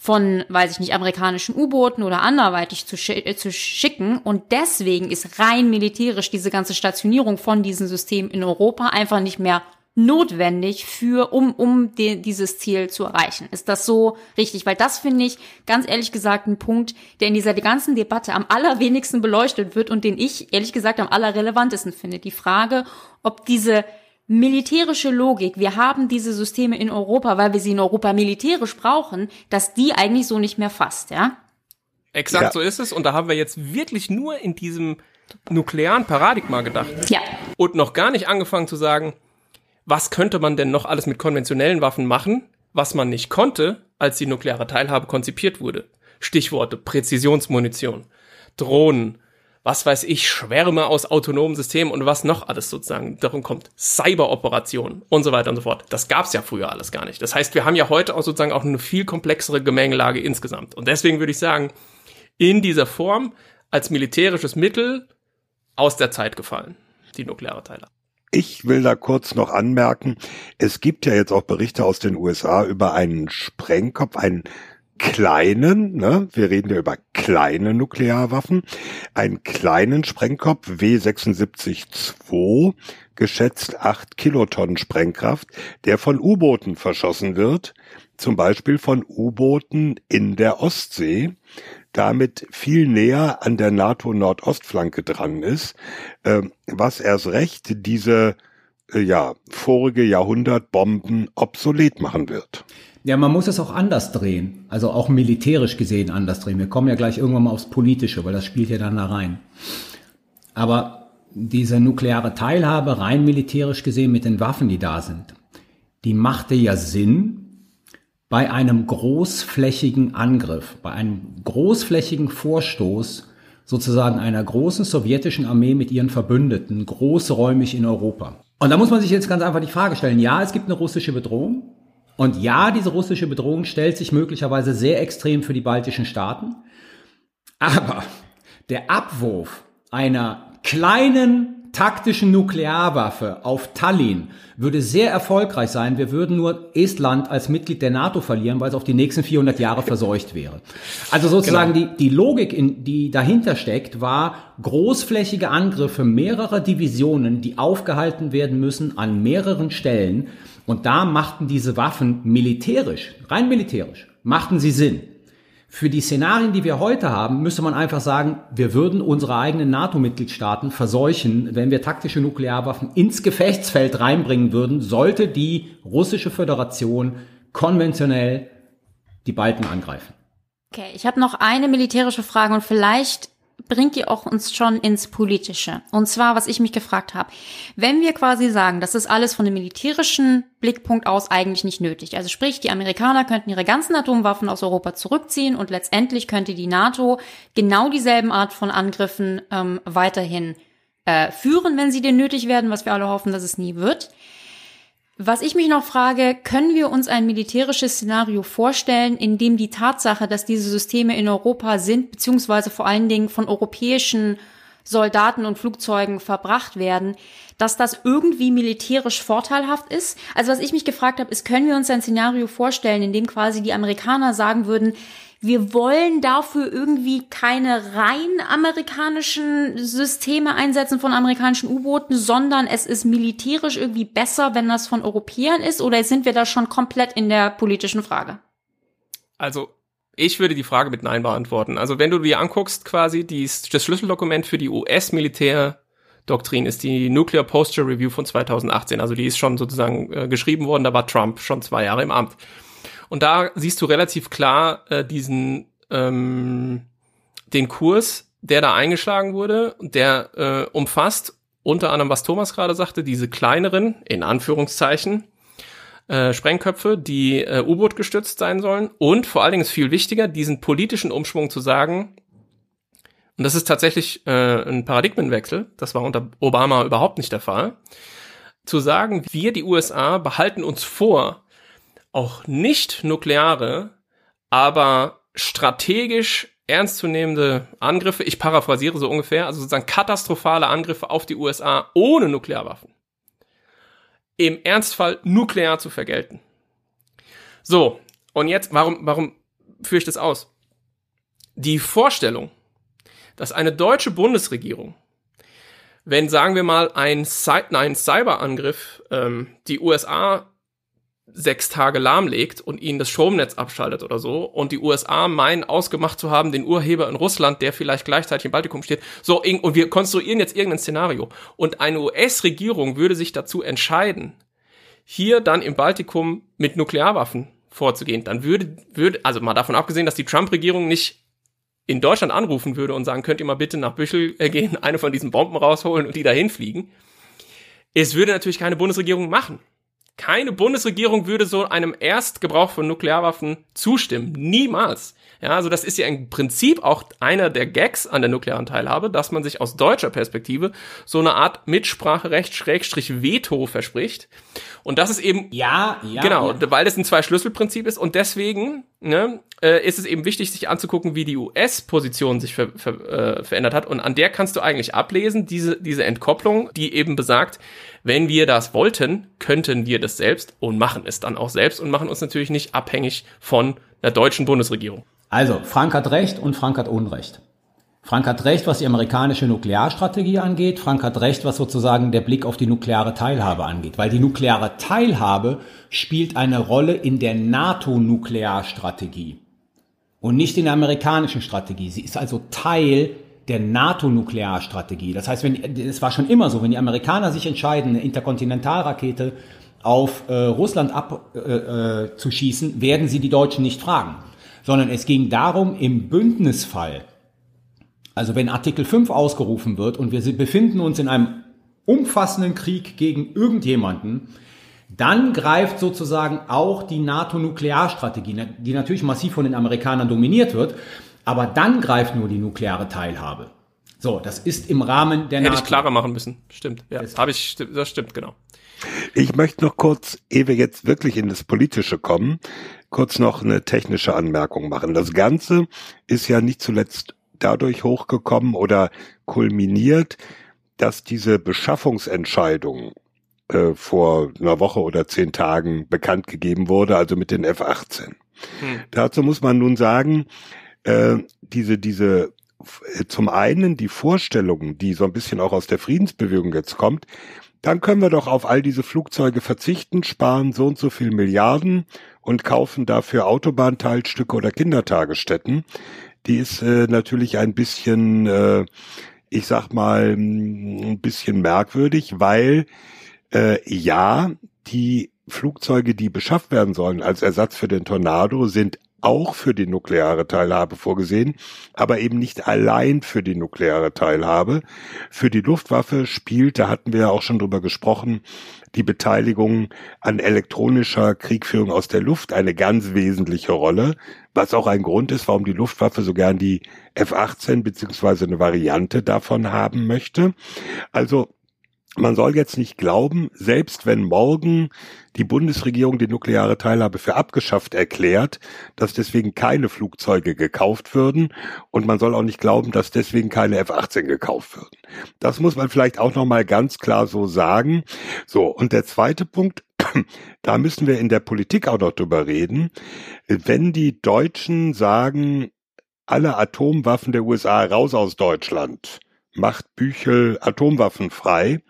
von, weiß ich nicht, amerikanischen U-Booten oder anderweitig zu, sch äh, zu schicken. Und deswegen ist rein militärisch diese ganze Stationierung von diesen Systemen in Europa einfach nicht mehr notwendig für, um, um de, dieses Ziel zu erreichen. Ist das so richtig? Weil das finde ich ganz ehrlich gesagt ein Punkt, der in dieser ganzen Debatte am allerwenigsten beleuchtet wird und den ich ehrlich gesagt am allerrelevantesten finde. Die Frage, ob diese militärische Logik, wir haben diese Systeme in Europa, weil wir sie in Europa militärisch brauchen, dass die eigentlich so nicht mehr fasst, ja? Exakt ja. so ist es. Und da haben wir jetzt wirklich nur in diesem nuklearen Paradigma gedacht. Ja. Und noch gar nicht angefangen zu sagen, was könnte man denn noch alles mit konventionellen Waffen machen, was man nicht konnte, als die nukleare Teilhabe konzipiert wurde. Stichworte Präzisionsmunition, Drohnen, was weiß ich, Schwärme aus autonomen Systemen und was noch alles sozusagen darum kommt, Cyberoperationen und so weiter und so fort. Das gab's ja früher alles gar nicht. Das heißt, wir haben ja heute auch sozusagen auch eine viel komplexere Gemengelage insgesamt. Und deswegen würde ich sagen, in dieser Form als militärisches Mittel aus der Zeit gefallen, die nukleare Teile. Ich will da kurz noch anmerken, es gibt ja jetzt auch Berichte aus den USA über einen Sprengkopf, einen kleinen, ne, wir reden ja über kleine Nuklearwaffen, einen kleinen Sprengkopf W76-2, geschätzt acht Kilotonnen Sprengkraft, der von U-Booten verschossen wird, zum Beispiel von U-Booten in der Ostsee, damit viel näher an der NATO-Nordostflanke dran ist, äh, was erst recht diese äh, ja, vorige Jahrhundert Bomben obsolet machen wird. Ja, man muss es auch anders drehen. Also auch militärisch gesehen anders drehen. Wir kommen ja gleich irgendwann mal aufs Politische, weil das spielt ja dann da rein. Aber diese nukleare Teilhabe rein militärisch gesehen mit den Waffen, die da sind, die machte ja Sinn bei einem großflächigen Angriff, bei einem großflächigen Vorstoß sozusagen einer großen sowjetischen Armee mit ihren Verbündeten großräumig in Europa. Und da muss man sich jetzt ganz einfach die Frage stellen, ja, es gibt eine russische Bedrohung, und ja, diese russische Bedrohung stellt sich möglicherweise sehr extrem für die baltischen Staaten. Aber der Abwurf einer kleinen taktische Nuklearwaffe auf Tallinn würde sehr erfolgreich sein. Wir würden nur Estland als Mitglied der NATO verlieren, weil es auf die nächsten 400 Jahre verseucht wäre. Also sozusagen genau. die, die Logik, in, die dahinter steckt, war großflächige Angriffe mehrerer Divisionen, die aufgehalten werden müssen an mehreren Stellen. Und da machten diese Waffen militärisch, rein militärisch, machten sie Sinn. Für die Szenarien, die wir heute haben, müsste man einfach sagen, wir würden unsere eigenen NATO-Mitgliedstaaten verseuchen, wenn wir taktische Nuklearwaffen ins Gefechtsfeld reinbringen würden, sollte die russische Föderation konventionell die Balken angreifen. Okay, ich habe noch eine militärische Frage und vielleicht bringt ihr auch uns schon ins Politische. Und zwar, was ich mich gefragt habe. Wenn wir quasi sagen, das ist alles von dem militärischen Blickpunkt aus eigentlich nicht nötig. Also sprich, die Amerikaner könnten ihre ganzen Atomwaffen aus Europa zurückziehen und letztendlich könnte die NATO genau dieselben Art von Angriffen ähm, weiterhin äh, führen, wenn sie denn nötig werden, was wir alle hoffen, dass es nie wird. Was ich mich noch frage, können wir uns ein militärisches Szenario vorstellen, in dem die Tatsache, dass diese Systeme in Europa sind, beziehungsweise vor allen Dingen von europäischen Soldaten und Flugzeugen verbracht werden, dass das irgendwie militärisch vorteilhaft ist? Also was ich mich gefragt habe, ist, können wir uns ein Szenario vorstellen, in dem quasi die Amerikaner sagen würden, wir wollen dafür irgendwie keine rein amerikanischen Systeme einsetzen von amerikanischen U-Booten, sondern es ist militärisch irgendwie besser, wenn das von Europäern ist? Oder sind wir da schon komplett in der politischen Frage? Also ich würde die Frage mit Nein beantworten. Also wenn du dir anguckst, quasi die, das Schlüsseldokument für die US-Militärdoktrin ist die Nuclear Posture Review von 2018. Also die ist schon sozusagen äh, geschrieben worden, da war Trump schon zwei Jahre im Amt. Und da siehst du relativ klar äh, diesen ähm, den Kurs, der da eingeschlagen wurde, der äh, umfasst unter anderem, was Thomas gerade sagte, diese kleineren, in Anführungszeichen, äh, Sprengköpfe, die äh, U-Boot gestützt sein sollen. Und vor allen Dingen ist viel wichtiger, diesen politischen Umschwung zu sagen, und das ist tatsächlich äh, ein Paradigmenwechsel, das war unter Obama überhaupt nicht der Fall, zu sagen, wir, die USA, behalten uns vor, auch nicht nukleare, aber strategisch ernstzunehmende Angriffe, ich paraphrasiere so ungefähr, also sozusagen katastrophale Angriffe auf die USA ohne Nuklearwaffen, im Ernstfall nuklear zu vergelten. So, und jetzt, warum, warum führe ich das aus? Die Vorstellung, dass eine deutsche Bundesregierung, wenn, sagen wir mal, ein, Cy ein Cyberangriff ähm, die USA sechs Tage lahmlegt und ihnen das Stromnetz abschaltet oder so und die USA meinen ausgemacht zu haben, den Urheber in Russland, der vielleicht gleichzeitig im Baltikum steht. So, und wir konstruieren jetzt irgendein Szenario. Und eine US-Regierung würde sich dazu entscheiden, hier dann im Baltikum mit Nuklearwaffen vorzugehen. Dann würde, würde, also mal davon abgesehen, dass die Trump-Regierung nicht in Deutschland anrufen würde und sagen, könnt ihr mal bitte nach Büchel äh, gehen, [LAUGHS] eine von diesen Bomben rausholen und die dahin fliegen. Es würde natürlich keine Bundesregierung machen. Keine Bundesregierung würde so einem Erstgebrauch von Nuklearwaffen zustimmen. Niemals. Ja, also das ist ja im Prinzip auch einer der Gags an der nuklearen Teilhabe, dass man sich aus deutscher Perspektive so eine Art Mitspracherecht Schrägstrich Veto verspricht. Und das ist eben ja, ja genau, ja. weil das ein Zwei-Schlüssel-Prinzip ist und deswegen ne, äh, ist es eben wichtig, sich anzugucken, wie die US-Position sich ver ver äh, verändert hat und an der kannst du eigentlich ablesen diese diese Entkopplung, die eben besagt, wenn wir das wollten, könnten wir das selbst und machen es dann auch selbst und machen uns natürlich nicht abhängig von der deutschen Bundesregierung. Also, Frank hat Recht und Frank hat Unrecht. Frank hat recht, was die amerikanische Nuklearstrategie angeht. Frank hat recht, was sozusagen der Blick auf die nukleare Teilhabe angeht. Weil die nukleare Teilhabe spielt eine Rolle in der NATO-Nuklearstrategie und nicht in der amerikanischen Strategie. Sie ist also Teil der NATO-Nuklearstrategie. Das heißt, wenn, es war schon immer so, wenn die Amerikaner sich entscheiden, eine Interkontinentalrakete auf äh, Russland abzuschießen, äh, äh werden sie die Deutschen nicht fragen. Sondern es ging darum, im Bündnisfall, also wenn Artikel 5 ausgerufen wird und wir befinden uns in einem umfassenden Krieg gegen irgendjemanden, dann greift sozusagen auch die NATO-Nuklearstrategie, die natürlich massiv von den Amerikanern dominiert wird, aber dann greift nur die nukleare Teilhabe. So, das ist im Rahmen der Hätte NATO. ich klarer machen müssen. Stimmt. Ja, habe ich, das stimmt, genau. Ich möchte noch kurz, ehe wir jetzt wirklich in das Politische kommen, kurz noch eine technische Anmerkung machen. Das Ganze ist ja nicht zuletzt dadurch hochgekommen oder kulminiert, dass diese Beschaffungsentscheidung äh, vor einer Woche oder zehn Tagen bekannt gegeben wurde, also mit den F-18. Hm. Dazu muss man nun sagen, äh, diese, diese, äh, zum einen die Vorstellungen, die so ein bisschen auch aus der Friedensbewegung jetzt kommt, dann können wir doch auf all diese Flugzeuge verzichten, sparen so und so viel Milliarden und kaufen dafür Autobahnteilstücke oder Kindertagesstätten. Die ist äh, natürlich ein bisschen, äh, ich sag mal, ein bisschen merkwürdig, weil äh, ja, die Flugzeuge, die beschafft werden sollen als Ersatz für den Tornado, sind auch für die nukleare Teilhabe vorgesehen, aber eben nicht allein für die nukleare Teilhabe. Für die Luftwaffe spielt, da hatten wir ja auch schon drüber gesprochen, die Beteiligung an elektronischer Kriegführung aus der Luft eine ganz wesentliche Rolle, was auch ein Grund ist, warum die Luftwaffe so gern die F-18 beziehungsweise eine Variante davon haben möchte. Also man soll jetzt nicht glauben, selbst wenn morgen die Bundesregierung die nukleare Teilhabe für abgeschafft erklärt, dass deswegen keine Flugzeuge gekauft würden und man soll auch nicht glauben, dass deswegen keine F-18 gekauft würden. Das muss man vielleicht auch noch mal ganz klar so sagen. So und der zweite Punkt, [CLEARS THROAT] da müssen wir in der Politik auch noch drüber reden. Wenn die Deutschen sagen, alle Atomwaffen der USA raus aus Deutschland, macht Büchel Atomwaffen frei,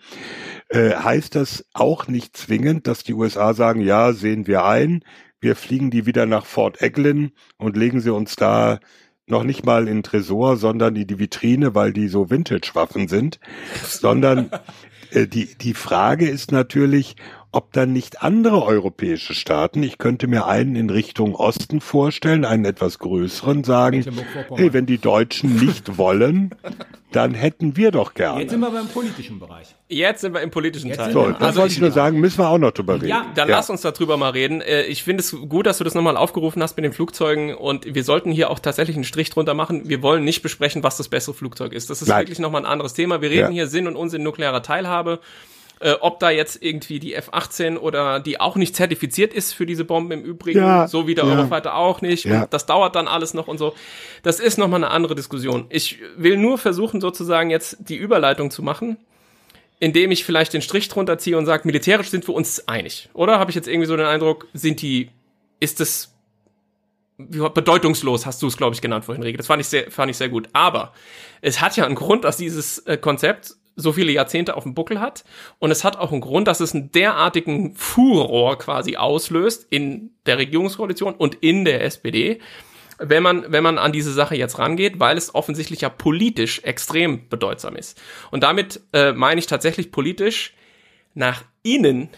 äh, heißt das auch nicht zwingend, dass die USA sagen, ja, sehen wir ein, wir fliegen die wieder nach Fort Eglin und legen sie uns da noch nicht mal in Tresor, sondern in die Vitrine, weil die so Vintage-Waffen sind, sondern [LAUGHS] äh, die, die Frage ist natürlich, ob dann nicht andere europäische Staaten, ich könnte mir einen in Richtung Osten vorstellen, einen etwas größeren, sagen, hey, wenn die Deutschen nicht [LAUGHS] wollen, dann hätten wir doch gerne. Jetzt sind wir beim politischen Bereich. Jetzt sind wir im politischen Teil. So, das also wollte ich nur sagen, müssen wir auch noch drüber reden. Ja, dann ja. lass uns darüber mal reden. Äh, ich finde es gut, dass du das nochmal aufgerufen hast mit den Flugzeugen und wir sollten hier auch tatsächlich einen Strich drunter machen. Wir wollen nicht besprechen, was das bessere Flugzeug ist. Das ist Nein. wirklich nochmal ein anderes Thema. Wir reden ja. hier Sinn und Unsinn nuklearer Teilhabe äh, ob da jetzt irgendwie die F-18 oder die auch nicht zertifiziert ist für diese Bomben im Übrigen, ja, so wie der ja. Eurofighter auch nicht. Ja. Und das dauert dann alles noch und so. Das ist nochmal eine andere Diskussion. Ich will nur versuchen, sozusagen jetzt die Überleitung zu machen, indem ich vielleicht den Strich drunter ziehe und sage, militärisch sind wir uns einig. Oder habe ich jetzt irgendwie so den Eindruck, sind die, ist es bedeutungslos, hast du es, glaube ich, genannt vorhin, Rege. Das fand ich sehr, fand ich sehr gut. Aber es hat ja einen Grund, dass dieses äh, Konzept so viele Jahrzehnte auf dem Buckel hat. Und es hat auch einen Grund, dass es einen derartigen Furor quasi auslöst in der Regierungskoalition und in der SPD, wenn man, wenn man an diese Sache jetzt rangeht, weil es offensichtlich ja politisch extrem bedeutsam ist. Und damit äh, meine ich tatsächlich politisch nach innen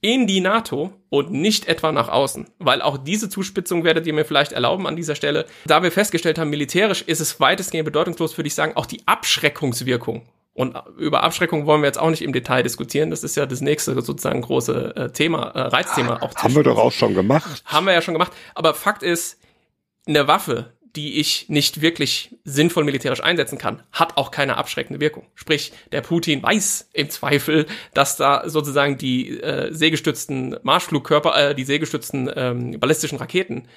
in die NATO und nicht etwa nach außen. Weil auch diese Zuspitzung werdet ihr mir vielleicht erlauben an dieser Stelle. Da wir festgestellt haben, militärisch ist es weitestgehend bedeutungslos, würde ich sagen, auch die Abschreckungswirkung und über Abschreckung wollen wir jetzt auch nicht im Detail diskutieren. Das ist ja das nächste sozusagen große äh, Thema, äh, Reizthema. Auch Haben wir doch auch schon gemacht. Haben wir ja schon gemacht. Aber Fakt ist, eine Waffe, die ich nicht wirklich sinnvoll militärisch einsetzen kann, hat auch keine abschreckende Wirkung. Sprich, der Putin weiß im Zweifel, dass da sozusagen die äh, seegestützten Marschflugkörper, äh, die seegestützten ähm, ballistischen Raketen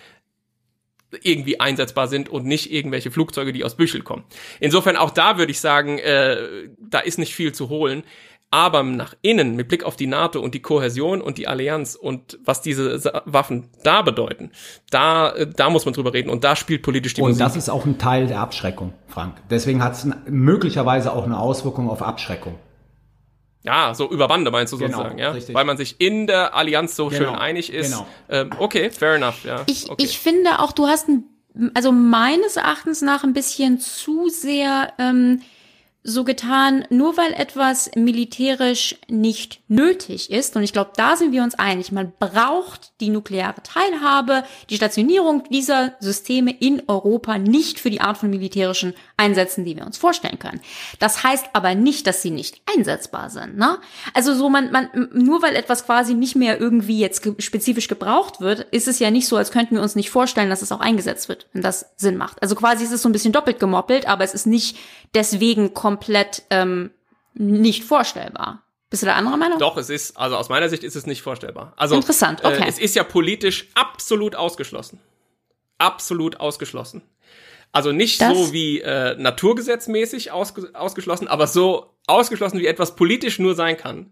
irgendwie einsetzbar sind und nicht irgendwelche Flugzeuge, die aus Büchel kommen. Insofern auch da würde ich sagen, äh, da ist nicht viel zu holen. Aber nach innen, mit Blick auf die NATO und die Kohäsion und die Allianz und was diese Waffen da bedeuten, da, äh, da muss man drüber reden und da spielt politisch die Und Musik. das ist auch ein Teil der Abschreckung, Frank. Deswegen hat es möglicherweise auch eine Auswirkung auf Abschreckung. Ja, so über Bande meinst du genau, sozusagen, ja? Richtig. Weil man sich in der Allianz so genau, schön einig ist. Genau. Ähm, okay, fair enough, ja. Ich, okay. ich finde auch, du hast ein, also meines Erachtens nach ein bisschen zu sehr ähm, so getan, nur weil etwas militärisch nicht nötig ist, und ich glaube, da sind wir uns einig, man braucht die nukleare Teilhabe, die Stationierung dieser Systeme in Europa nicht für die Art von militärischen Einsätzen, die wir uns vorstellen können. Das heißt aber nicht, dass sie nicht einsetzbar sind. Ne? Also so man, man, nur weil etwas quasi nicht mehr irgendwie jetzt ge spezifisch gebraucht wird, ist es ja nicht so, als könnten wir uns nicht vorstellen, dass es auch eingesetzt wird, wenn das Sinn macht. Also quasi ist es so ein bisschen doppelt gemoppelt, aber es ist nicht deswegen komplett ähm, nicht vorstellbar. Bist du da anderer Meinung? Doch, es ist, also aus meiner Sicht ist es nicht vorstellbar. Also, Interessant, okay. Äh, es ist ja politisch absolut ausgeschlossen. Absolut ausgeschlossen. Also nicht Das- so wie äh, naturgesetzmäßig ausge ausgeschlossen, aber so ausgeschlossen, wie etwas politisch nur sein kann.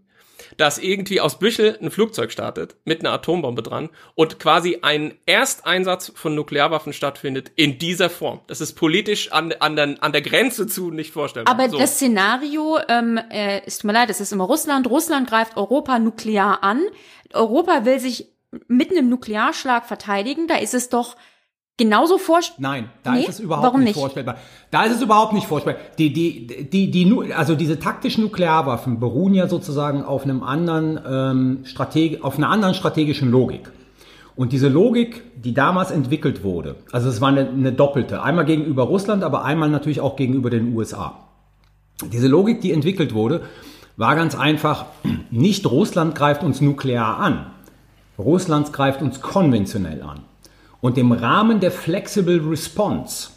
Dass irgendwie aus Büchel ein Flugzeug startet mit einer Atombombe dran und quasi ein Ersteinsatz von Nuklearwaffen stattfindet in dieser Form. Das ist politisch an, an, der, an der Grenze zu nicht vorstellbar. Aber so. das Szenario, ähm, äh, es tut mir leid, es ist immer Russland. Russland greift Europa nuklear an. Europa will sich mit einem Nuklearschlag verteidigen. Da ist es doch genauso vorstellbar. Nein, da Nee? ist es überhaupt nicht, nicht? vorstellbar. Da ist es überhaupt nicht vorstellbar. Die, die, die, die, also diese taktischen Nuklearwaffen beruhen ja sozusagen auf einem anderen ähm, Strateg auf einer anderen strategischen Logik. Und diese Logik, die damals entwickelt wurde, also es war eine, eine doppelte, einmal gegenüber Russland, aber einmal natürlich auch gegenüber den USA. Diese Logik, die entwickelt wurde, war ganz einfach, nicht Russland greift uns nuklear an. Russland greift uns konventionell an. Und im Rahmen der Flexible Response,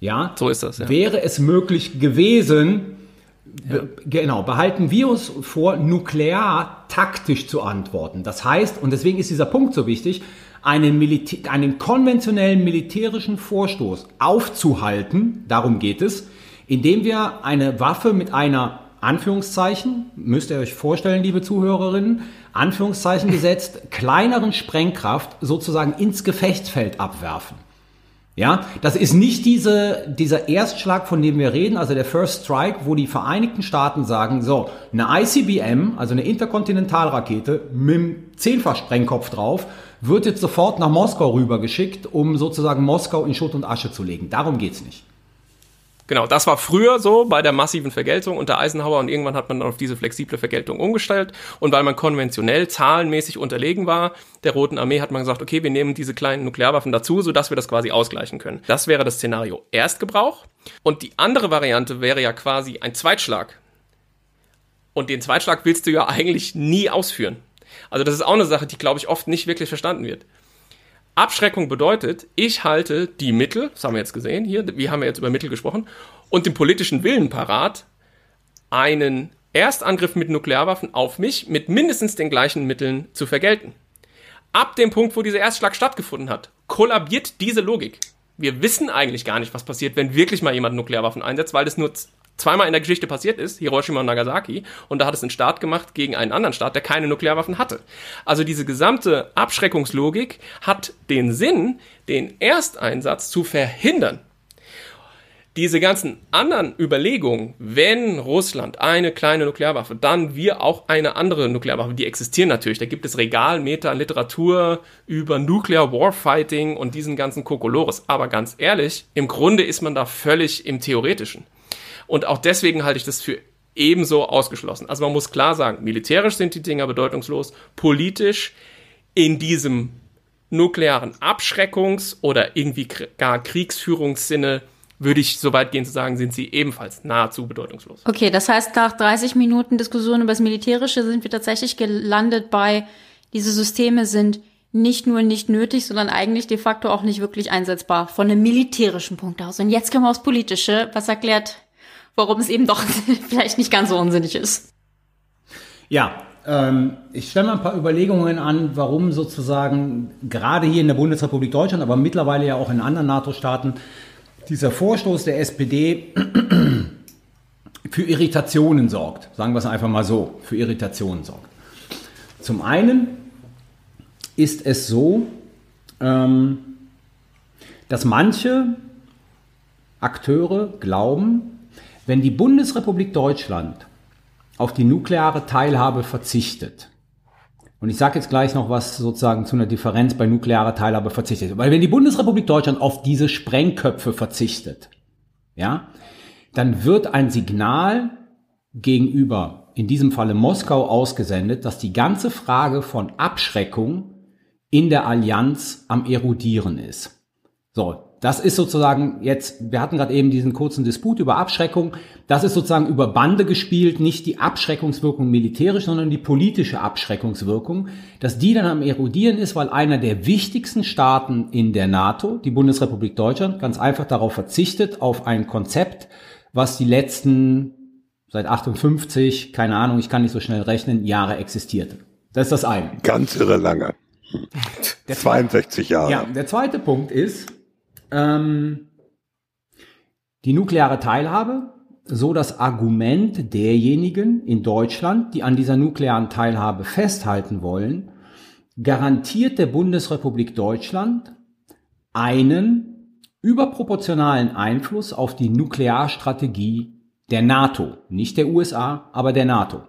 ja, So ist das, ja. wäre es möglich gewesen, be- genau, behalten wir uns vor, nuklear taktisch zu antworten. Das heißt, und deswegen ist dieser Punkt so wichtig, einen, Militä einen konventionellen militärischen Vorstoß aufzuhalten, darum geht es, indem wir eine Waffe mit einer Anführungszeichen, müsst ihr euch vorstellen, liebe Zuhörerinnen, Anführungszeichen gesetzt, kleineren Sprengkraft sozusagen ins Gefechtsfeld abwerfen. Ja, das ist nicht diese, dieser Erstschlag, von dem wir reden, also der First Strike, wo die Vereinigten Staaten sagen, so, eine ICBM, also eine Interkontinentalrakete mit einem Zehnfach-Sprengkopf drauf, wird jetzt sofort nach Moskau rübergeschickt, um sozusagen Moskau in Schutt und Asche zu legen. Darum geht's nicht. Genau, das war früher so bei der massiven Vergeltung unter Eisenhower und irgendwann hat man dann auf diese flexible Vergeltung umgestellt und weil man konventionell zahlenmäßig unterlegen war, der Roten Armee hat man gesagt, okay, wir nehmen diese kleinen Nuklearwaffen dazu, sodass wir das quasi ausgleichen können. Das wäre das Szenario Erstgebrauch und die andere Variante wäre ja quasi ein Zweitschlag. Und den Zweitschlag willst du ja eigentlich nie ausführen. Also das ist auch eine Sache, die glaube ich oft nicht wirklich verstanden wird. Abschreckung bedeutet, ich halte die Mittel, das haben wir jetzt gesehen hier, wir haben ja jetzt über Mittel gesprochen, und den politischen Willen parat, einen Erstangriff mit Nuklearwaffen auf mich mit mindestens den gleichen Mitteln zu vergelten. Ab dem Punkt, wo dieser Erstschlag stattgefunden hat, kollabiert diese Logik. Wir wissen eigentlich gar nicht, was passiert, wenn wirklich mal jemand Nuklearwaffen einsetzt, weil das nur zweimal in der Geschichte passiert ist, Hiroshima und Nagasaki, und da hat es einen Staat gemacht gegen einen anderen Staat, der keine Nuklearwaffen hatte. Also diese gesamte Abschreckungslogik hat den Sinn, den Ersteinsatz zu verhindern. Diese ganzen anderen Überlegungen, wenn Russland eine kleine Nuklearwaffe, dann wir auch eine andere Nuklearwaffe, die existieren natürlich. Da gibt es Regalmeter Literatur über Nuclear Warfighting und diesen ganzen Kokolores. Aber ganz ehrlich, im Grunde ist man da völlig im Theoretischen. Und auch deswegen halte ich das für ebenso ausgeschlossen. Also man muss klar sagen, militärisch sind die Dinger bedeutungslos, politisch in diesem nuklearen Abschreckungs- oder irgendwie gar Kriegsführungssinne würde ich so weit gehen zu sagen, sind sie ebenfalls nahezu bedeutungslos. Okay, das heißt, nach 30 Minuten Diskussion über das Militärische sind wir tatsächlich gelandet bei, diese Systeme sind nicht nur nicht nötig, sondern eigentlich de facto auch nicht wirklich einsetzbar von einem militärischen Punkt aus. Und jetzt kommen wir aufs Politische, was erklärt, warum es eben doch [LAUGHS] vielleicht nicht ganz so unsinnig ist. Ja, ähm, ich stelle mal ein paar Überlegungen an, warum sozusagen gerade hier in der Bundesrepublik Deutschland, aber mittlerweile ja auch in anderen NATO-Staaten dieser Vorstoß der SPD [CLEARS THROAT] für Irritationen sorgt. Sagen wir es einfach mal so, für Irritationen sorgt. Zum einen ist es so, ähm, dass manche Akteure glauben, wenn die Bundesrepublik Deutschland auf die nukleare Teilhabe verzichtet, und ich sage jetzt gleich noch was sozusagen zu einer Differenz bei nuklearer Teilhabe verzichtet, weil wenn die Bundesrepublik Deutschland auf diese Sprengköpfe verzichtet, ja, dann wird ein Signal gegenüber, in diesem Falle Moskau, ausgesendet, dass die ganze Frage von Abschreckung in der Allianz am erodieren ist. So, das ist sozusagen jetzt, wir hatten gerade eben diesen kurzen Disput über Abschreckung, das ist sozusagen über Bande gespielt, nicht die Abschreckungswirkung militärisch, sondern die politische Abschreckungswirkung, dass die dann am erodieren ist, weil einer der wichtigsten Staaten in der NATO, die Bundesrepublik Deutschland, ganz einfach darauf verzichtet, auf ein Konzept, was die letzten seit 58, keine Ahnung, ich kann nicht so schnell rechnen, Jahre existierte. Das ist das eine. Ganz irre lange. Der zweite- 62 Jahre. Ja, der zweite Punkt ist, ähm, die nukleare Teilhabe, so das Argument derjenigen in Deutschland, die an dieser nuklearen Teilhabe festhalten wollen, garantiert der Bundesrepublik Deutschland einen überproportionalen Einfluss auf die Nuklearstrategie der NATO, nicht der USA, aber der NATO.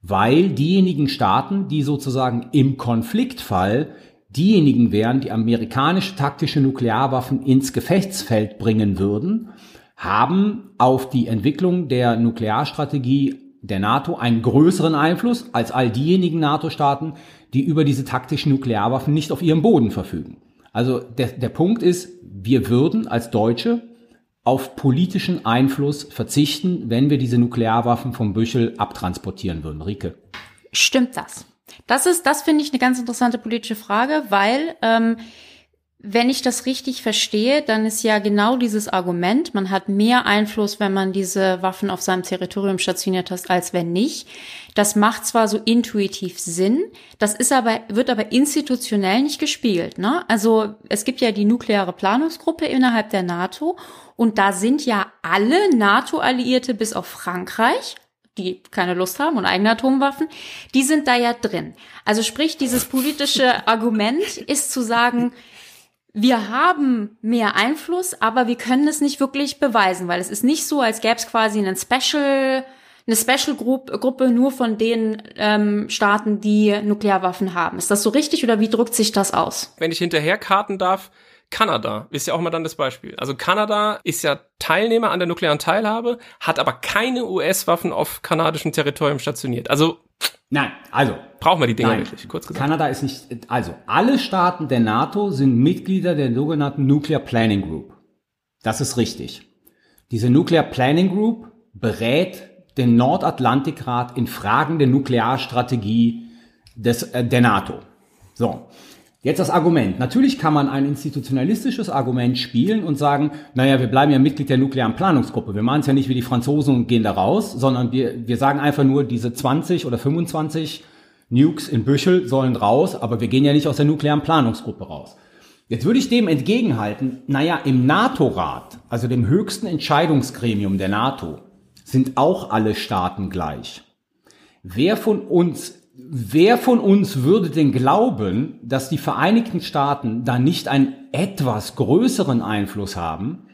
Weil diejenigen Staaten, die sozusagen im Konfliktfall diejenigen wären, die amerikanische taktische Nuklearwaffen ins Gefechtsfeld bringen würden, haben auf die Entwicklung der Nuklearstrategie der NATO einen größeren Einfluss als all diejenigen NATO-Staaten, die über diese taktischen Nuklearwaffen nicht auf ihrem Boden verfügen. Also der, der Punkt ist, wir würden als Deutsche auf politischen Einfluss verzichten, wenn wir diese Nuklearwaffen vom Büchel abtransportieren würden. Rike. Stimmt das? Das ist, das finde ich eine ganz interessante politische Frage, weil ähm, wenn ich das richtig verstehe, dann ist ja genau dieses Argument, man hat mehr Einfluss, wenn man diese Waffen auf seinem Territorium stationiert hat, als wenn nicht. Das macht zwar so intuitiv Sinn, das ist aber, wird aber institutionell nicht gespielt. Ne? Also es gibt ja die nukleare Planungsgruppe innerhalb der NATO und da sind ja alle NATO-Alliierte bis auf Frankreich die keine Lust haben und eigene Atomwaffen, die sind da ja drin. Also sprich, dieses politische Argument ist zu sagen, wir haben mehr Einfluss, aber wir können es nicht wirklich beweisen, weil es ist nicht so, als gäbe es quasi einen Special, eine Special Gruppe nur von den ähm, Staaten, die Nuklearwaffen haben. Ist das so richtig oder wie drückt sich das aus? Wenn ich hinterher karten darf, Kanada ist ja auch mal dann das Beispiel. Also Kanada ist ja Teilnehmer an der nuklearen Teilhabe, hat aber keine US-Waffen auf kanadischem Territorium stationiert. Also Nein, also. Brauchen wir die Dinger nein, wirklich, kurz gesagt. Kanada ist nicht, also alle Staaten der NATO sind Mitglieder der sogenannten Nuclear Planning Group. Das ist richtig. Diese Nuclear Planning Group berät den Nordatlantikrat in Fragen der Nuklearstrategie des, äh, der NATO. So. Jetzt das Argument. Natürlich kann man ein institutionalistisches Argument spielen und sagen, naja, wir bleiben ja Mitglied der nuklearen Planungsgruppe. Wir machen es ja nicht wie die Franzosen und gehen da raus, sondern wir, wir sagen einfach nur, diese 20 oder 25 Nukes in Büchel sollen raus, aber wir gehen ja nicht aus der nuklearen Planungsgruppe raus. Jetzt würde ich dem entgegenhalten, naja, im NATO-Rat, also dem höchsten Entscheidungsgremium der NATO, sind auch alle Staaten gleich. Wer von uns Wer von uns würde denn glauben, dass die Vereinigten Staaten da nicht einen etwas größeren Einfluss haben?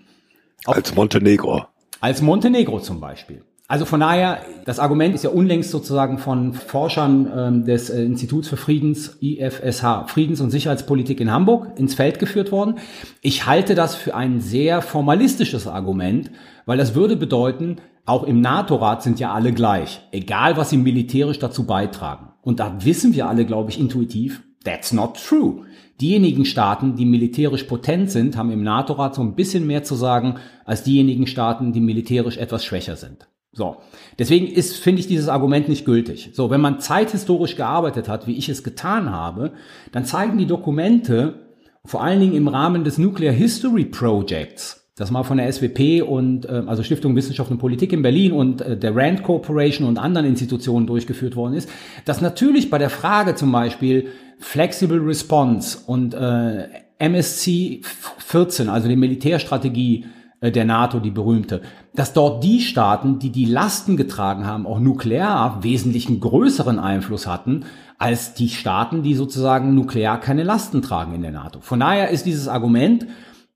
Als Montenegro. Als Montenegro zum Beispiel. Also von daher, das Argument ist ja unlängst sozusagen von Forschern ähm, des äh, Instituts für Friedens, IFSH, Friedens- und Sicherheitspolitik in Hamburg, ins Feld geführt worden. Ich halte das für ein sehr formalistisches Argument, weil das würde bedeuten, auch im NATO-Rat sind ja alle gleich, egal was sie militärisch dazu beitragen. Und da wissen wir alle, glaube ich, intuitiv, that's not true. Diejenigen Staaten, die militärisch potent sind, haben im NATO-Rat so ein bisschen mehr zu sagen als diejenigen Staaten, die militärisch etwas schwächer sind. So. Deswegen ist, finde ich, dieses Argument nicht gültig. So, wenn man zeithistorisch gearbeitet hat, wie ich es getan habe, dann zeigen die Dokumente, vor allen Dingen im Rahmen des Nuclear History Projects, das mal von der SWP und äh, also Stiftung Wissenschaft und Politik in Berlin und äh, der Rand Corporation und anderen Institutionen durchgeführt worden ist, dass natürlich bei der Frage zum Beispiel Flexible Response und äh, MSC 14, also die Militärstrategie äh, der NATO, die berühmte, dass dort die Staaten, die die Lasten getragen haben, auch nuklear wesentlichen größeren Einfluss hatten als die Staaten, die sozusagen nuklear keine Lasten tragen in der NATO. Von daher ist dieses Argument,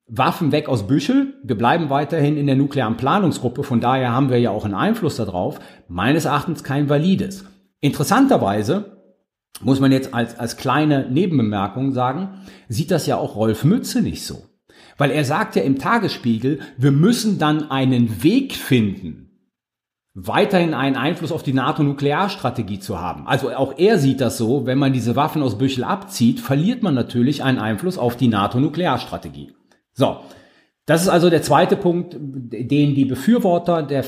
Waffen weg aus Büchel. Wir bleiben weiterhin in der nuklearen Planungsgruppe. Von daher haben wir ja auch einen Einfluss darauf. Meines Erachtens kein valides. Interessanterweise muss man jetzt als, als kleine Nebenbemerkung sagen, sieht das ja auch Rolf Mütze nicht so. Weil er sagt ja im Tagesspiegel, wir müssen dann einen Weg finden, weiterhin einen Einfluss auf die NATO-Nuklearstrategie zu haben. Also auch er sieht das so, wenn man diese Waffen aus Büchel abzieht, verliert man natürlich einen Einfluss auf die NATO-Nuklearstrategie. So, das ist also der zweite Punkt, den die Befürworter der,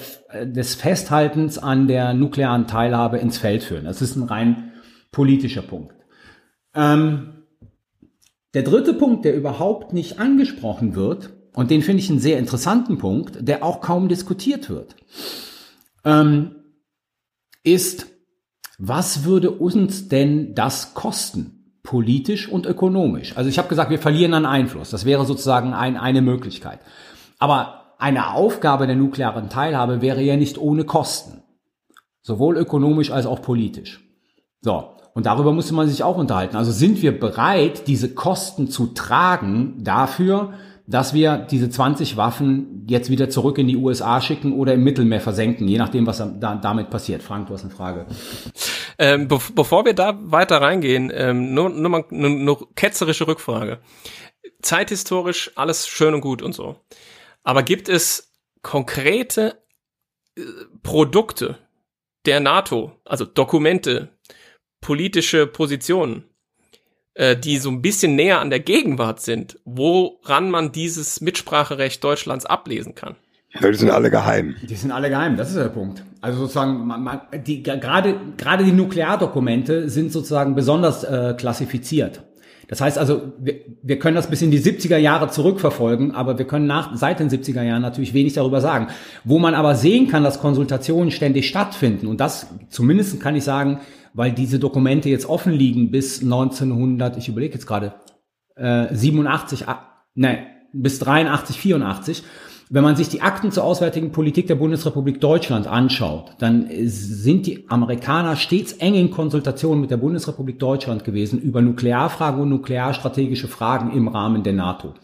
des Festhaltens an der nuklearen Teilhabe ins Feld führen. Das ist ein rein politischer Punkt. Ähm, der dritte Punkt, der überhaupt nicht angesprochen wird, und den finde ich einen sehr interessanten Punkt, der auch kaum diskutiert wird, ähm, ist, was würde uns denn das kosten? Politisch und ökonomisch. Also ich habe gesagt, wir verlieren an Einfluss. Das wäre sozusagen ein, eine Möglichkeit. Aber eine Aufgabe der nuklearen Teilhabe wäre ja nicht ohne Kosten. Sowohl ökonomisch als auch politisch. So. Und darüber musste man sich auch unterhalten. Also sind wir bereit, diese Kosten zu tragen dafür, dass wir diese 20 Waffen jetzt wieder zurück in die USA schicken oder im Mittelmeer versenken, je nachdem, was da, damit passiert. Frank, du hast eine Frage. Ähm, be bevor wir da weiter reingehen, ähm, nur, nur mal eine, eine ketzerische Rückfrage. Zeithistorisch alles schön und gut und so. Aber gibt es konkrete äh, Produkte der NATO, also Dokumente, politische Positionen, äh, die so ein bisschen näher an der Gegenwart sind, woran man dieses Mitspracherecht Deutschlands ablesen kann. Ja, die sind alle geheim. Die sind alle geheim, das ist der Punkt. Also sozusagen, man, man, die, gerade, gerade die Nukleardokumente sind sozusagen besonders äh, klassifiziert. Das heißt also, wir, wir können das bis in die 70er Jahre zurückverfolgen, aber wir können nach, seit den 70er Jahren natürlich wenig darüber sagen. Wo man aber sehen kann, dass Konsultationen ständig stattfinden, und das zumindest kann ich sagen, weil diese Dokumente jetzt offen liegen bis 1900, ich überlege jetzt gerade, äh, 87, ne, bis 83, 84. Wenn man sich die Akten zur auswärtigen Politik der Bundesrepublik Deutschland anschaut, dann sind die Amerikaner stets eng in Konsultation mit der Bundesrepublik Deutschland gewesen über Nuklearfragen und nuklearstrategische Fragen im Rahmen der NATO.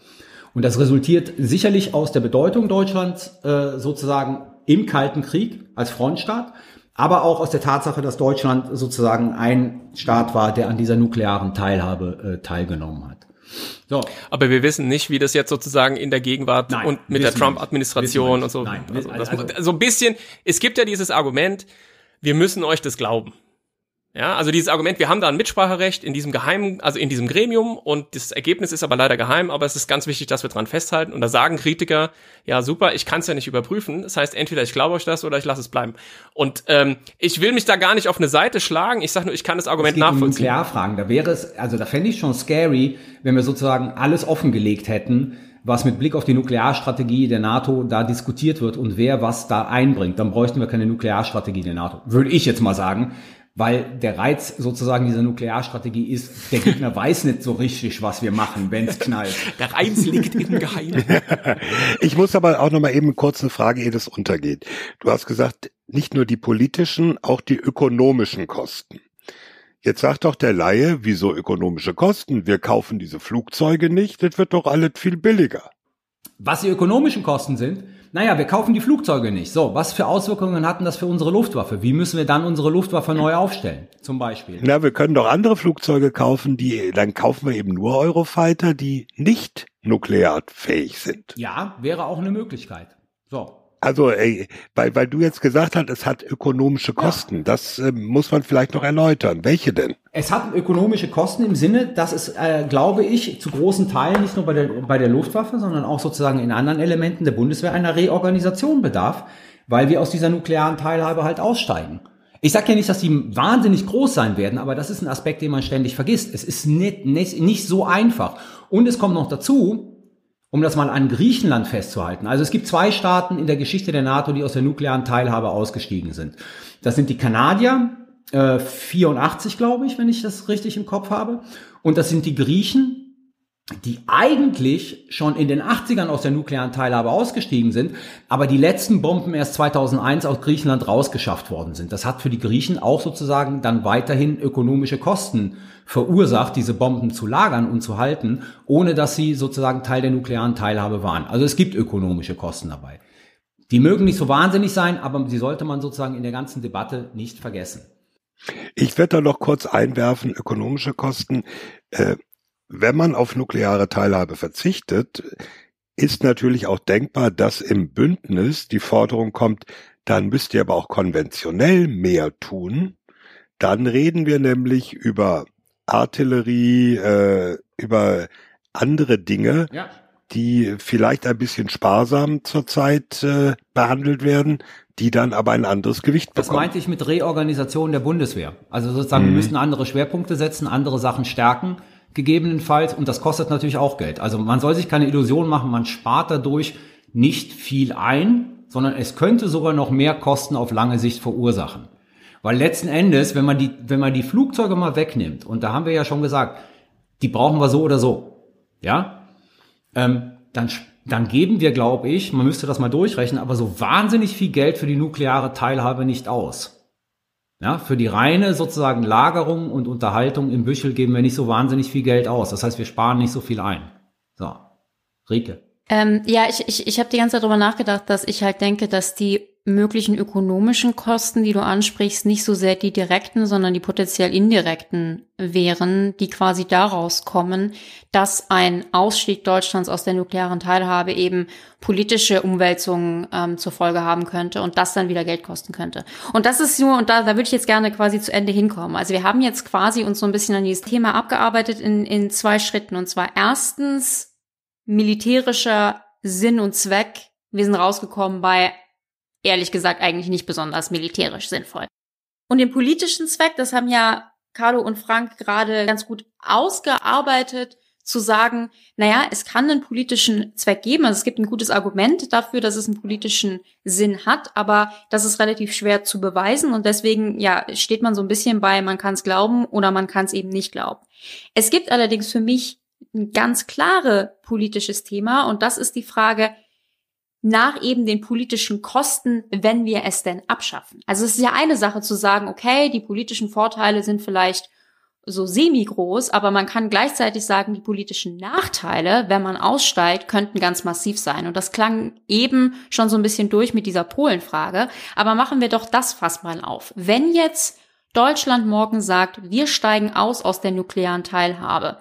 Und das resultiert sicherlich aus der Bedeutung Deutschlands äh, sozusagen im Kalten Krieg als Frontstaat, aber auch aus der Tatsache, dass Deutschland sozusagen ein Staat war, der an dieser nuklearen Teilhabe äh, teilgenommen hat. So. Aber wir wissen nicht, wie das jetzt sozusagen in der Gegenwart Nein, und mit der Trump-Administration und so. Nein, also, das, also, so ein bisschen, es gibt ja dieses Argument, wir müssen euch das glauben. Ja, also dieses Argument, wir haben da ein Mitspracherecht in diesem geheimen, also in diesem Gremium und das Ergebnis ist aber leider geheim, aber es ist ganz wichtig, dass wir dran festhalten und da sagen Kritiker, ja super, ich kann es ja nicht überprüfen, das heißt entweder ich glaube euch das oder ich lasse es bleiben. Und ähm, ich will mich da gar nicht auf eine Seite schlagen, ich sage nur, ich kann das Argument es geht nachvollziehen. Um Nuklearfragen, da wäre es, also da fände ich schon scary, wenn wir sozusagen alles offengelegt hätten, was mit Blick auf die Nuklearstrategie der NATO da diskutiert wird und wer was da einbringt, dann bräuchten wir keine Nuklearstrategie der NATO. Würde ich jetzt mal sagen weil der Reiz sozusagen dieser Nuklearstrategie ist, der Gegner [LAUGHS] weiß nicht so richtig, was wir machen, wenn es knallt. Der Reiz liegt im Geheimen. [LAUGHS] Ich muss aber auch noch mal eben kurz eine Frage, ehe das untergeht. Du hast gesagt, nicht nur die politischen, auch die ökonomischen Kosten. Jetzt sagt doch der Laie, wieso ökonomische Kosten? Wir kaufen diese Flugzeuge nicht, das wird doch alles viel billiger. Was die ökonomischen Kosten sind, naja, wir kaufen die Flugzeuge nicht. So, was für Auswirkungen hatten das für unsere Luftwaffe? Wie müssen wir dann unsere Luftwaffe neu aufstellen, zum Beispiel? Na, wir können doch andere Flugzeuge kaufen, die, dann kaufen wir eben nur Eurofighter, die nicht nuklearfähig sind. Ja, wäre auch eine Möglichkeit. So. Also, ey, weil, weil du jetzt gesagt hast, es hat ökonomische Kosten. Ja. Das äh, muss man vielleicht noch erläutern. Welche denn? Es hat ökonomische Kosten im Sinne, dass es, äh, glaube ich, zu großen Teilen nicht nur bei der, bei der Luftwaffe, sondern auch sozusagen in anderen Elementen der Bundeswehr einer Reorganisation bedarf, weil wir aus dieser nuklearen Teilhabe halt aussteigen. Ich sage ja nicht, dass die wahnsinnig groß sein werden, aber das ist ein Aspekt, den man ständig vergisst. Es ist nicht, nicht, nicht so einfach. Und es kommt noch dazu, um das mal an Griechenland festzuhalten. Also es gibt zwei Staaten in der Geschichte der NATO, die aus der nuklearen Teilhabe ausgestiegen sind. Das sind die Kanadier, äh, 84 glaube ich, wenn ich das richtig im Kopf habe. Und das sind die Griechen, die eigentlich schon in den 80ern aus der nuklearen Teilhabe ausgestiegen sind, aber die letzten Bomben erst 2001 aus Griechenland rausgeschafft worden sind. Das hat für die Griechen auch sozusagen dann weiterhin ökonomische Kosten verursacht, diese Bomben zu lagern und zu halten, ohne dass sie sozusagen Teil der nuklearen Teilhabe waren. Also es gibt ökonomische Kosten dabei. Die mögen nicht so wahnsinnig sein, aber sie sollte man sozusagen in der ganzen Debatte nicht vergessen. Ich werde da noch kurz einwerfen, ökonomische Kosten. Äh, wenn man auf nukleare Teilhabe verzichtet, ist natürlich auch denkbar, dass im Bündnis die Forderung kommt, dann müsst ihr aber auch konventionell mehr tun. Dann reden wir nämlich über Artillerie, äh, über andere Dinge, ja. die vielleicht ein bisschen sparsam zurzeit äh, behandelt werden, die dann aber ein anderes Gewicht bekommen. Das meinte ich mit Reorganisation der Bundeswehr. Also sozusagen, mhm. wir müssen andere Schwerpunkte setzen, andere Sachen stärken, gegebenenfalls, und das kostet natürlich auch Geld. Also man soll sich keine Illusion machen, man spart dadurch nicht viel ein, sondern es könnte sogar noch mehr Kosten auf lange Sicht verursachen. Weil letzten Endes, wenn man die, wenn man die Flugzeuge mal wegnimmt, und da haben wir ja schon gesagt, die brauchen wir so oder so, ja, ähm, dann dann geben wir, glaube ich, man müsste das mal durchrechnen, aber so wahnsinnig viel Geld für die nukleare Teilhabe nicht aus. Ja, für die reine sozusagen Lagerung und Unterhaltung im Büchel geben wir nicht so wahnsinnig viel Geld aus. Das heißt, wir sparen nicht so viel ein. So, Rike. Ähm, ja, ich, ich, ich habe die ganze Zeit darüber nachgedacht, dass ich halt denke, dass die möglichen ökonomischen Kosten, die du ansprichst, nicht so sehr die direkten, sondern die potenziell indirekten wären, die quasi daraus kommen, dass ein Ausstieg Deutschlands aus der nuklearen Teilhabe eben politische Umwälzungen ähm, zur Folge haben könnte und das dann wieder Geld kosten könnte. Und das ist nur, und da, da würde ich jetzt gerne quasi zu Ende hinkommen. Also wir haben jetzt quasi uns so ein bisschen an dieses Thema abgearbeitet in, in zwei Schritten. Und zwar erstens militärischer Sinn und Zweck. Wir sind rausgekommen bei ehrlich gesagt eigentlich nicht besonders militärisch sinnvoll. Und den politischen Zweck, das haben ja Carlo und Frank gerade ganz gut ausgearbeitet, zu sagen, naja, es kann einen politischen Zweck geben. Also es gibt ein gutes Argument dafür, dass es einen politischen Sinn hat, aber das ist relativ schwer zu beweisen und deswegen, ja, steht man so ein bisschen bei, man kann es glauben oder man kann es eben nicht glauben. Es gibt allerdings für mich ein ganz klare politisches Thema und das ist die Frage, nach eben den politischen Kosten, wenn wir es denn abschaffen. Also es ist ja eine Sache zu sagen, okay, die politischen Vorteile sind vielleicht so semi-groß, aber man kann gleichzeitig sagen, die politischen Nachteile, wenn man aussteigt, könnten ganz massiv sein. Und das klang eben schon so ein bisschen durch mit dieser Polenfrage. Aber machen wir doch das fast mal auf. Wenn jetzt Deutschland morgen sagt, wir steigen aus aus der nuklearen Teilhabe,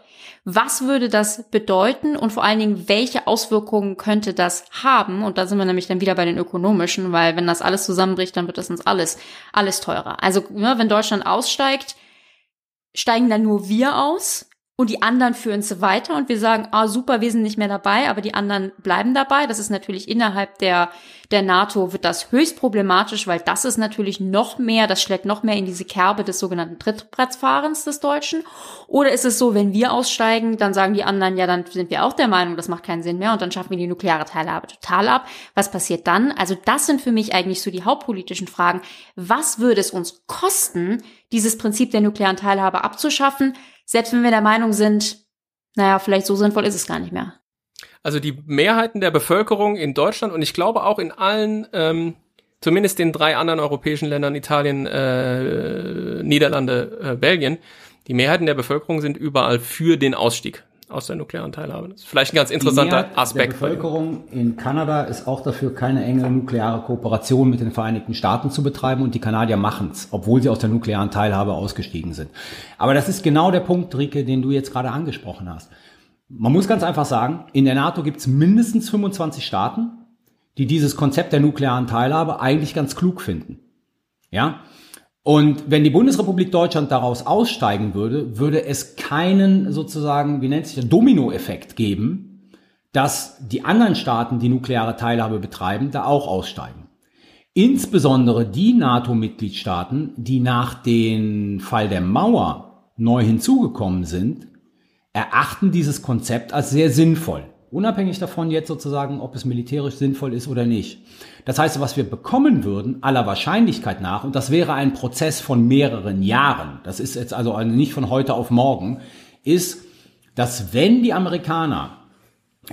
was würde das bedeuten und vor allen Dingen, welche Auswirkungen könnte das haben? Und da sind wir nämlich dann wieder bei den ökonomischen, weil wenn das alles zusammenbricht, dann wird das uns alles, alles teurer. Also, ne, wenn Deutschland aussteigt, steigen dann nur wir aus und die anderen führen es weiter und wir sagen, ah super, wir sind nicht mehr dabei, aber die anderen bleiben dabei. Das ist natürlich innerhalb der, der NATO wird das höchst problematisch, weil das ist natürlich noch mehr, das schlägt noch mehr in diese Kerbe des sogenannten Trittbrettfahrens des Deutschen. Oder ist es so, wenn wir aussteigen, dann sagen die anderen, ja, dann sind wir auch der Meinung, das macht keinen Sinn mehr und dann schaffen wir die nukleare Teilhabe total ab. Was passiert dann? Also das sind für mich eigentlich so die hauptpolitischen Fragen. Was würde es uns kosten, dieses Prinzip der nuklearen Teilhabe abzuschaffen? Selbst wenn wir der Meinung sind, naja, vielleicht so sinnvoll ist es gar nicht mehr. Also die Mehrheiten der Bevölkerung in Deutschland und ich glaube auch in allen, ähm, zumindest den drei anderen europäischen Ländern, Italien, äh, Niederlande, äh, Belgien, die Mehrheiten der Bevölkerung sind überall für den Ausstieg aus der nuklearen Teilhabe. Das ist vielleicht ein ganz interessanter die Aspekt. Die Bevölkerung in Kanada ist auch dafür, keine enge nukleare Kooperation mit den Vereinigten Staaten zu betreiben und die Kanadier machen es, obwohl sie aus der nuklearen Teilhabe ausgestiegen sind. Aber das ist genau der Punkt, Rike, den du jetzt gerade angesprochen hast. Man muss ganz einfach sagen, in der NATO gibt es mindestens 25 Staaten, die dieses Konzept der nuklearen Teilhabe eigentlich ganz klug finden. Ja, und wenn die Bundesrepublik Deutschland daraus aussteigen würde, würde es keinen sozusagen, wie nennt sich der, Dominoeffekt geben, dass die anderen Staaten, die nukleare Teilhabe betreiben, da auch aussteigen. Insbesondere die NATO-Mitgliedstaaten, die nach dem Fall der Mauer neu hinzugekommen sind, erachten dieses Konzept als sehr sinnvoll. Unabhängig davon jetzt sozusagen, ob es militärisch sinnvoll ist oder nicht. Das heißt, was wir bekommen würden, aller Wahrscheinlichkeit nach, und das wäre ein Prozess von mehreren Jahren, das ist jetzt also nicht von heute auf morgen, ist, dass wenn die Amerikaner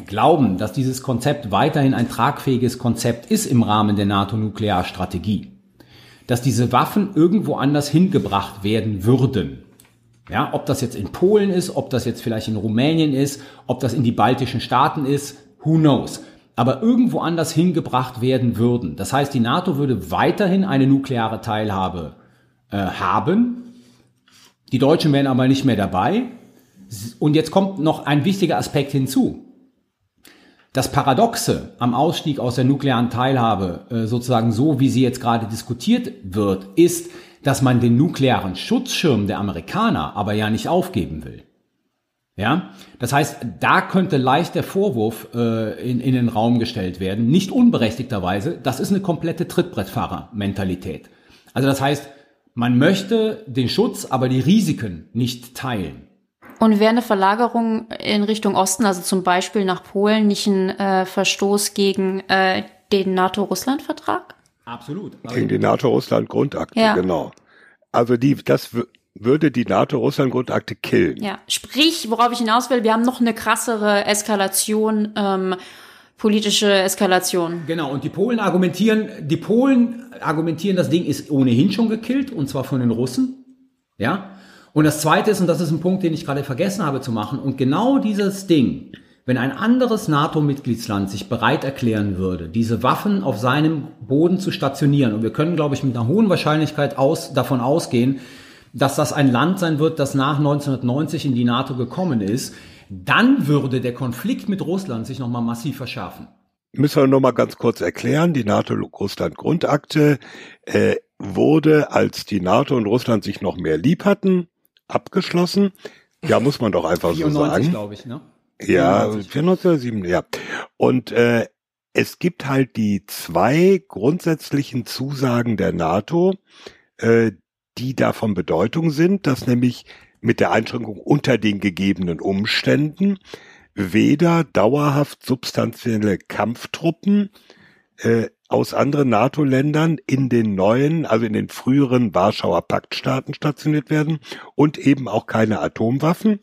glauben, dass dieses Konzept weiterhin ein tragfähiges Konzept ist im Rahmen der NATO-Nuklearstrategie, dass diese Waffen irgendwo anders hingebracht werden würden. Ja, ob das jetzt in Polen ist, ob das jetzt vielleicht in Rumänien ist, ob das in die baltischen Staaten ist, who knows. Aber irgendwo anders hingebracht werden würden. Das heißt, die NATO würde weiterhin eine nukleare Teilhabe äh, haben. Die Deutschen wären aber nicht mehr dabei. Und jetzt kommt noch ein wichtiger Aspekt hinzu. Das Paradoxe am Ausstieg aus der nuklearen Teilhabe, äh, sozusagen so wie sie jetzt gerade diskutiert wird, ist, dass man den nuklearen Schutzschirm der Amerikaner aber ja nicht aufgeben will. Ja, das heißt, da könnte leicht der Vorwurf äh, in, in den Raum gestellt werden, nicht unberechtigterweise, das ist eine komplette Trittbrettfahrer-Mentalität. Also das heißt, man möchte den Schutz, aber die Risiken nicht teilen. Und wäre eine Verlagerung in Richtung Osten, also zum Beispiel nach Polen, nicht ein äh, Verstoß gegen äh, den NATO-Russland-Vertrag? Absolut. Also Gegen die NATO-Russland-Grundakte, ja. genau. Also die, das würde die NATO-Russland-Grundakte killen. Ja, sprich, worauf ich hinaus will, wir haben noch eine krassere Eskalation ähm, politische Eskalation. Genau, und die Polen argumentieren, die Polen argumentieren, das Ding ist ohnehin schon gekillt, und zwar von den Russen. Ja. Und das zweite ist, und das ist ein Punkt, den ich gerade vergessen habe zu machen, und genau dieses Ding, wenn ein anderes NATO-Mitgliedsland sich bereit erklären würde, diese Waffen auf seinem Boden zu stationieren, und wir können, glaube ich, mit einer hohen Wahrscheinlichkeit aus, davon ausgehen, dass das ein Land sein wird, das nach 1990 in die NATO gekommen ist, dann würde der Konflikt mit Russland sich nochmal massiv verschärfen. Müssen wir nochmal ganz kurz erklären, die NATO-Russland-Grundakte äh, wurde, als die NATO und Russland sich noch mehr lieb hatten, abgeschlossen. Ja, muss man doch einfach 94, so sagen. glaube ich, ne? Ja, 94 ja. Und äh, es gibt halt die zwei grundsätzlichen Zusagen der NATO, äh, die da von Bedeutung sind, dass nämlich mit der Einschränkung unter den gegebenen Umständen weder dauerhaft substanzielle Kampftruppen äh, aus anderen NATO-Ländern in den neuen, also in den früheren Warschauer Paktstaaten stationiert werden und eben auch keine Atomwaffen.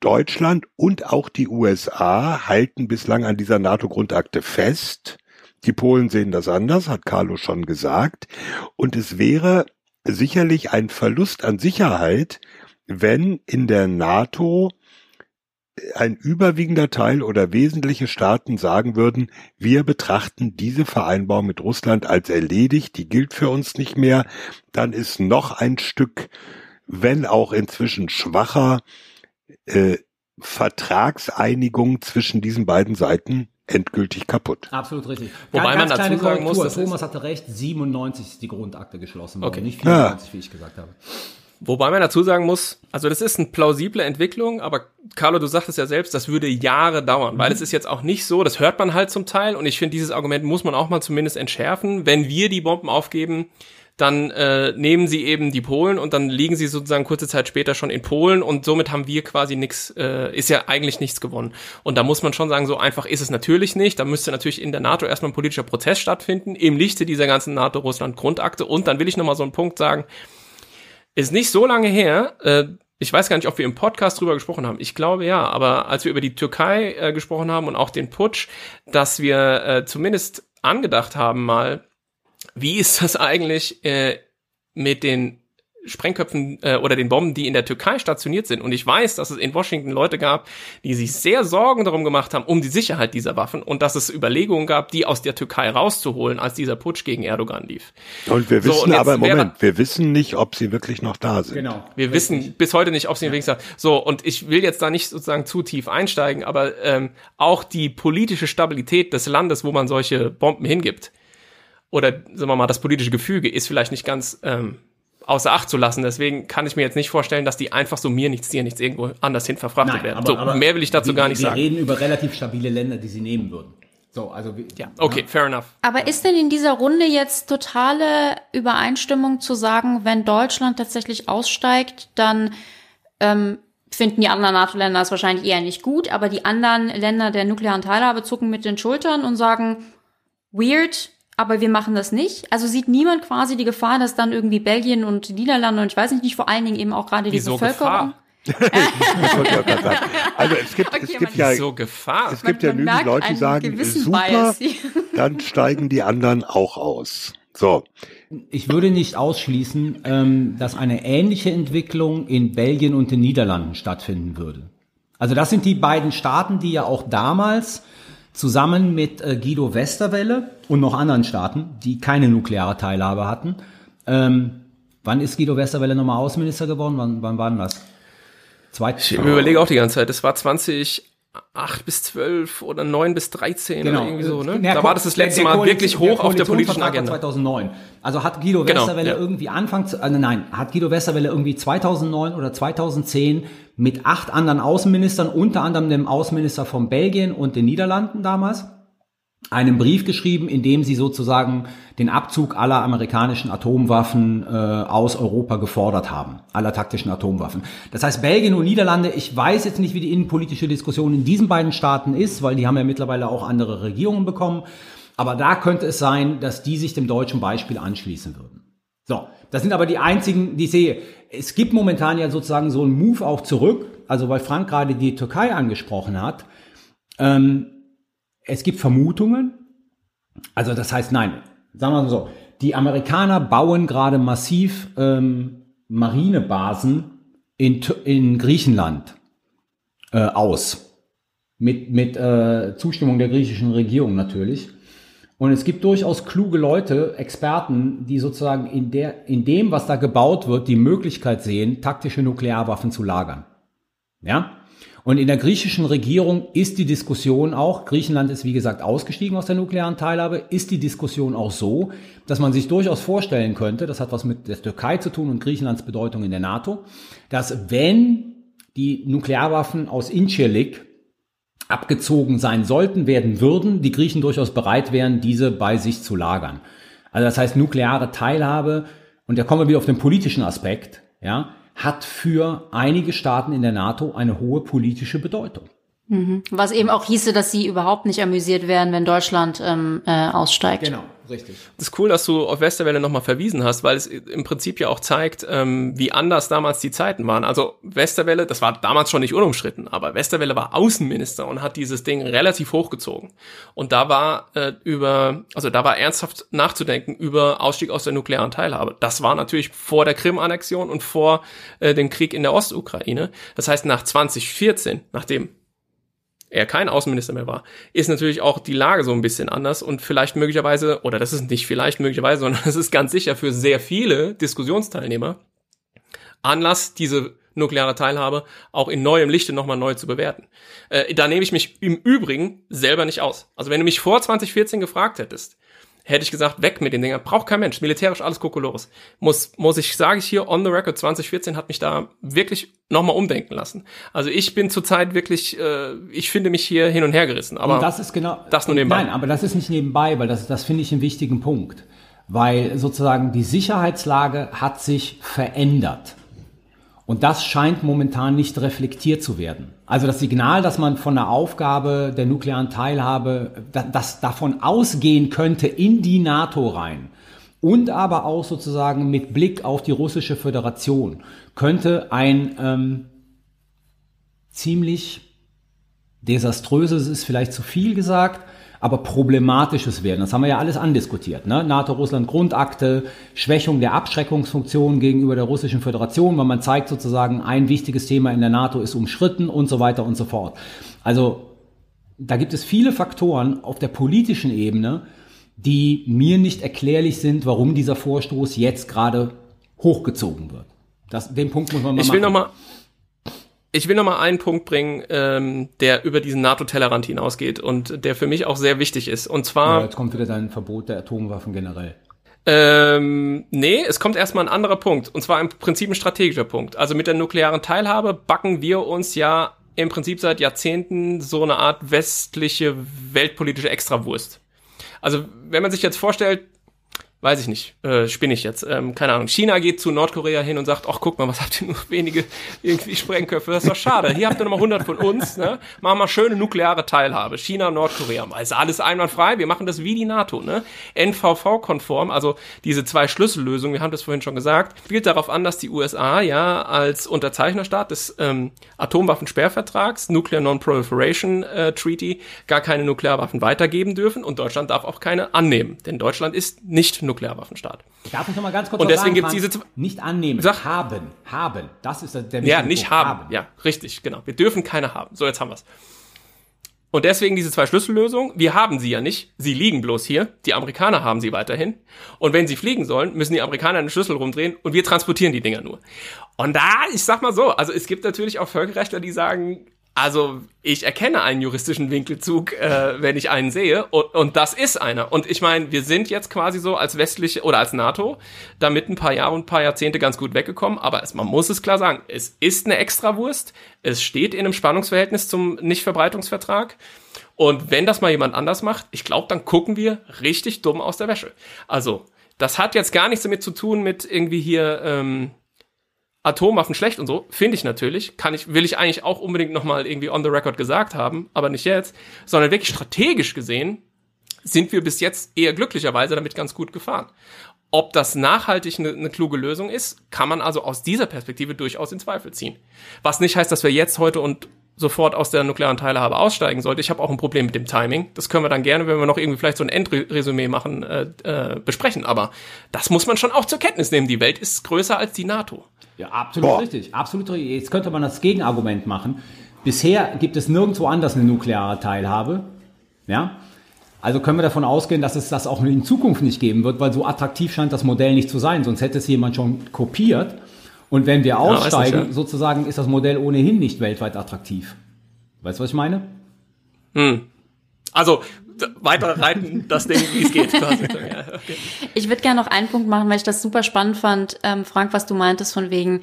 Deutschland und auch die USA halten bislang an dieser NATO-Grundakte fest. Die Polen sehen das anders, hat Carlo schon gesagt. Und es wäre sicherlich ein Verlust an Sicherheit, wenn in der NATO ein überwiegender Teil oder wesentliche Staaten sagen würden, wir betrachten diese Vereinbarung mit Russland als erledigt, die gilt für uns nicht mehr, dann ist noch ein Stück, wenn auch inzwischen schwacher, äh, Vertragseinigung zwischen diesen beiden Seiten endgültig kaputt. Absolut richtig. Wobei man dazu sagen muss, Thomas hatte recht, 97 ist die Grundakte geschlossen worden, okay. nicht 94, ja. wie ich gesagt habe. Wobei man dazu sagen muss, also das ist eine plausible Entwicklung, aber Carlo, du sagtest ja selbst, das würde Jahre dauern, mhm. weil es ist jetzt auch nicht so, das hört man halt zum Teil und ich finde, dieses Argument muss man auch mal zumindest entschärfen. Wenn wir die Bomben aufgeben, dann äh, nehmen sie eben die Polen und dann liegen sie sozusagen kurze Zeit später schon in Polen und somit haben wir quasi nichts, äh, ist ja eigentlich nichts gewonnen. Und da muss man schon sagen, so einfach ist es natürlich nicht. Da müsste natürlich in der NATO erstmal ein politischer Prozess stattfinden, im Lichte dieser ganzen NATO-Russland-Grundakte. Und dann will ich nochmal so einen Punkt sagen, ist nicht so lange her, äh, ich weiß gar nicht, ob wir im Podcast drüber gesprochen haben. Ich glaube ja, aber als wir über die Türkei äh, gesprochen haben und auch den Putsch, dass wir äh, zumindest angedacht haben mal, wie ist das eigentlich äh, mit den Sprengköpfen äh, oder den Bomben, die in der Türkei stationiert sind. Und ich weiß, dass es in Washington Leute gab, die sich sehr Sorgen darum gemacht haben, um die Sicherheit dieser Waffen und dass es Überlegungen gab, die aus der Türkei rauszuholen, als dieser Putsch gegen Erdogan lief. Und wir wissen so, und aber, Moment, wir wissen nicht, ob sie wirklich noch da sind. Genau. Wir richtig. wissen bis heute nicht, ob sie ja. wirklich da sind. So, und ich will jetzt da nicht sozusagen zu tief einsteigen, aber ähm, auch die politische Stabilität des Landes, wo man solche Bomben hingibt, oder sagen wir mal, das politische Gefüge ist vielleicht nicht ganz ähm, außer Acht zu lassen. Deswegen kann ich mir jetzt nicht vorstellen, dass die einfach so mir nichts, dir nichts irgendwo anders hin verfrachtet Nein, werden. Aber, so, aber mehr will ich dazu wir, gar nicht wir sagen. Wir reden über relativ stabile Länder, die sie nehmen würden. So, also ja, okay, ja. fair enough. Aber ist denn in dieser Runde jetzt totale Übereinstimmung zu sagen, wenn Deutschland tatsächlich aussteigt, dann ähm, finden die anderen NATO-Länder es wahrscheinlich eher nicht gut, aber die anderen Länder der nuklearen Teilhabe zucken mit den Schultern und sagen, weird, aber wir machen das nicht. Also sieht niemand quasi die Gefahr, dass dann irgendwie Belgien und die Niederlande und ich weiß nicht, nicht vor allen Dingen eben auch gerade die Bevölkerung. also es gibt, [LAUGHS] okay, es gibt ja so Gefahr. Es gibt man, ja genügend Leute, die sagen, super, [LAUGHS] dann steigen die anderen auch aus. So. Ich würde nicht ausschließen, ähm, dass eine ähnliche Entwicklung in Belgien und den Niederlanden stattfinden würde. Also das sind die beiden Staaten, die ja auch damals zusammen mit äh, Guido Westerwelle und noch anderen Staaten, die keine nukleare Teilhabe hatten. Ähm, wann ist Guido Westerwelle nochmal Außenminister geworden? Wann, wann war denn das? Zweit ich überlege auch die ganze Zeit. Das war 20 8 bis 12 oder 9 bis 13 genau. oder irgendwie so, ne? Der, da war das das letzte Mal wirklich hoch auf der politischen Agenda. 2009. Also hat Guido genau, Westerwelle ja. irgendwie Anfang, äh, nein, hat Guido Westerwelle irgendwie 2009 oder 2010 mit acht anderen Außenministern, unter anderem dem Außenminister von Belgien und den Niederlanden damals, einen Brief geschrieben, in dem sie sozusagen den Abzug aller amerikanischen Atomwaffen äh, aus Europa gefordert haben, aller taktischen Atomwaffen. Das heißt, Belgien und Niederlande, ich weiß jetzt nicht, wie die innenpolitische Diskussion in diesen beiden Staaten ist, weil die haben ja mittlerweile auch andere Regierungen bekommen. Aber da könnte es sein, dass die sich dem deutschen Beispiel anschließen würden. So, das sind aber die einzigen, die ich sehe. Es gibt momentan ja sozusagen so einen Move auch zurück, also weil Frank gerade die Türkei angesprochen hat. Ähm, es gibt Vermutungen. Also das heißt, nein, sagen wir mal so, die Amerikaner bauen gerade massiv ähm, Marinebasen in, in Griechenland äh, aus. Mit, mit äh, Zustimmung der griechischen Regierung natürlich. Und es gibt durchaus kluge Leute, Experten, die sozusagen in, der, in dem, was da gebaut wird, die Möglichkeit sehen, taktische Nuklearwaffen zu lagern. Ja? Und in der griechischen Regierung ist die Diskussion auch, Griechenland ist wie gesagt ausgestiegen aus der nuklearen Teilhabe, ist die Diskussion auch so, dass man sich durchaus vorstellen könnte, das hat was mit der Türkei zu tun und Griechenlands Bedeutung in der NATO, dass wenn die Nuklearwaffen aus Incirlik abgezogen sein sollten, werden würden, die Griechen durchaus bereit wären, diese bei sich zu lagern. Also das heißt, nukleare Teilhabe, und da kommen wir wieder auf den politischen Aspekt, ja, hat für einige Staaten in der NATO eine hohe politische Bedeutung. Mhm. Was eben auch hieße, dass sie überhaupt nicht amüsiert werden, wenn Deutschland ähm, äh, aussteigt. Genau. Richtig. Das ist cool, dass du auf Westerwelle nochmal verwiesen hast, weil es im Prinzip ja auch zeigt, ähm, wie anders damals die Zeiten waren. Also Westerwelle, das war damals schon nicht unumstritten, aber Westerwelle war Außenminister und hat dieses Ding relativ hochgezogen. Und da war äh, über, also da war ernsthaft nachzudenken über Ausstieg aus der nuklearen Teilhabe. Das war natürlich vor der Krim-Annexion und vor äh, dem Krieg in der Ostukraine. Das heißt, nach 2014, nachdem er kein Außenminister mehr war, ist natürlich auch die Lage so ein bisschen anders und vielleicht möglicherweise, oder das ist nicht vielleicht möglicherweise, [LAUGHS] sondern das ist ganz sicher für sehr viele Diskussionsteilnehmer Anlass, diese nukleare Teilhabe auch in neuem Lichte nochmal neu zu bewerten. Äh, da nehme ich mich im Übrigen selber nicht aus. Also wenn du mich vor 2014 gefragt hättest, hätte ich gesagt, weg mit den Dingern. Braucht kein Mensch. Militärisch alles Kokolores. Muss, muss ich, sage ich hier, on the record, 2014 hat mich da wirklich nochmal umdenken lassen. Also ich bin zurzeit wirklich, äh, ich finde mich hier hin und her gerissen. Aber und das ist genau, das nur nebenbei. Nein, aber das ist nicht nebenbei, weil das, das finde ich einen wichtigen Punkt. Weil sozusagen die Sicherheitslage hat sich verändert. Und das scheint momentan nicht reflektiert zu werden. Also das Signal, dass man von der Aufgabe der nuklearen Teilhabe, das davon ausgehen könnte in die NATO rein und aber auch sozusagen mit Blick auf die russische Föderation, könnte ein ähm, ziemlich desaströses, ist vielleicht zu viel gesagt, aber problematisches werden. Das haben wir ja alles andiskutiert. Ne? NATO-Russland-Grundakte, Schwächung der Abschreckungsfunktion gegenüber der Russischen Föderation, weil man zeigt sozusagen, ein wichtiges Thema in der NATO ist umschritten und so weiter und so fort. Also da gibt es viele Faktoren auf der politischen Ebene, die mir nicht erklärlich sind, warum dieser Vorstoß jetzt gerade hochgezogen wird. Das, den Punkt muss man mal ich machen. Will noch mal ich will noch mal einen Punkt bringen, ähm, der über diesen NATO-Tellerrand hinausgeht und der für mich auch sehr wichtig ist. Und zwar. Ja, jetzt kommt wieder dein Verbot der Atomwaffen generell. Ähm, nee, es kommt erstmal ein anderer Punkt. Und zwar im Prinzip ein strategischer Punkt. Also mit der nuklearen Teilhabe backen wir uns ja im Prinzip seit Jahrzehnten so eine Art westliche weltpolitische Extrawurst. Also wenn man sich jetzt vorstellt, weiß ich nicht, äh, spinne ich jetzt, ähm, keine Ahnung. China geht zu Nordkorea hin und sagt, ach guck mal, was habt ihr nur [LAUGHS] wenige irgendwie Sprengköpfe, das ist doch schade. Hier habt ihr nochmal 100 von uns, ne? Machen wir schöne nukleare Teilhabe. China, Nordkorea, ist alles einwandfrei, wir machen das wie die NATO, ne? NVV-konform, also diese zwei Schlüssellösungen, wir haben das vorhin schon gesagt, spielt darauf an, dass die USA ja als Unterzeichnerstaat des ähm, Atomwaffensperrvertrags, Nuclear Non-Proliferation äh, Treaty, gar keine Nuklearwaffen weitergeben dürfen und Deutschland darf auch keine annehmen, denn Deutschland ist nicht nuklear Nuklearwaffenstaat. Darf ich noch mal ganz kurz Und deswegen gibt es diese nicht annehmen, Sag, haben, haben. Das ist der Ja, nicht haben. haben. Ja, richtig, genau. Wir dürfen keine haben. So jetzt haben wir's. Und deswegen diese zwei Schlüssellösungen. Wir haben sie ja nicht. Sie liegen bloß hier. Die Amerikaner haben sie weiterhin. Und wenn sie fliegen sollen, müssen die Amerikaner einen Schlüssel rumdrehen und wir transportieren die Dinger nur. Und da, ich sag mal so, also es gibt natürlich auch Völkerrechtler, die sagen, also ich erkenne einen juristischen Winkelzug, äh, wenn ich einen sehe, und, und das ist einer. Und ich meine, wir sind jetzt quasi so als westliche oder als NATO damit ein paar Jahre und ein paar Jahrzehnte ganz gut weggekommen, aber es, man muss es klar sagen, es ist eine Extrawurst, es steht in einem Spannungsverhältnis zum Nichtverbreitungsvertrag. Und wenn das mal jemand anders macht, ich glaube, dann gucken wir richtig dumm aus der Wäsche. Also, das hat jetzt gar nichts damit zu tun mit irgendwie hier ähm, Atomwaffen schlecht und so, finde ich natürlich, kann ich, will ich eigentlich auch unbedingt nochmal irgendwie on the record gesagt haben, aber nicht jetzt, sondern wirklich strategisch gesehen sind wir bis jetzt eher glücklicherweise damit ganz gut gefahren. Ob das nachhaltig eine, eine kluge Lösung ist, kann man also aus dieser Perspektive durchaus in Zweifel ziehen. Was nicht heißt, dass wir jetzt heute und sofort aus der nuklearen Teilhabe aussteigen sollte. Ich habe auch ein Problem mit dem Timing. Das können wir dann gerne, wenn wir noch irgendwie vielleicht so ein Endresümee machen, äh, äh, besprechen. Aber das muss man schon auch zur Kenntnis nehmen. Die Welt ist größer als die NATO. Ja, absolut Boah. richtig. Absolut richtig. Jetzt könnte man das Gegenargument machen. Bisher gibt es nirgendwo anders eine nukleare Teilhabe. Ja. Also können wir davon ausgehen, dass es das auch in Zukunft nicht geben wird, weil so attraktiv scheint das Modell nicht zu sein. Sonst hätte es jemand schon kopiert. Und wenn wir aussteigen, ja, nicht, ja. sozusagen, ist das Modell ohnehin nicht weltweit attraktiv. Weißt du, was ich meine? Hm. Also weiter reiten das Ding, wie es geht. [LAUGHS] Quasi. Ja, okay. Ich würde gerne noch einen Punkt machen, weil ich das super spannend fand, ähm, Frank, was du meintest von wegen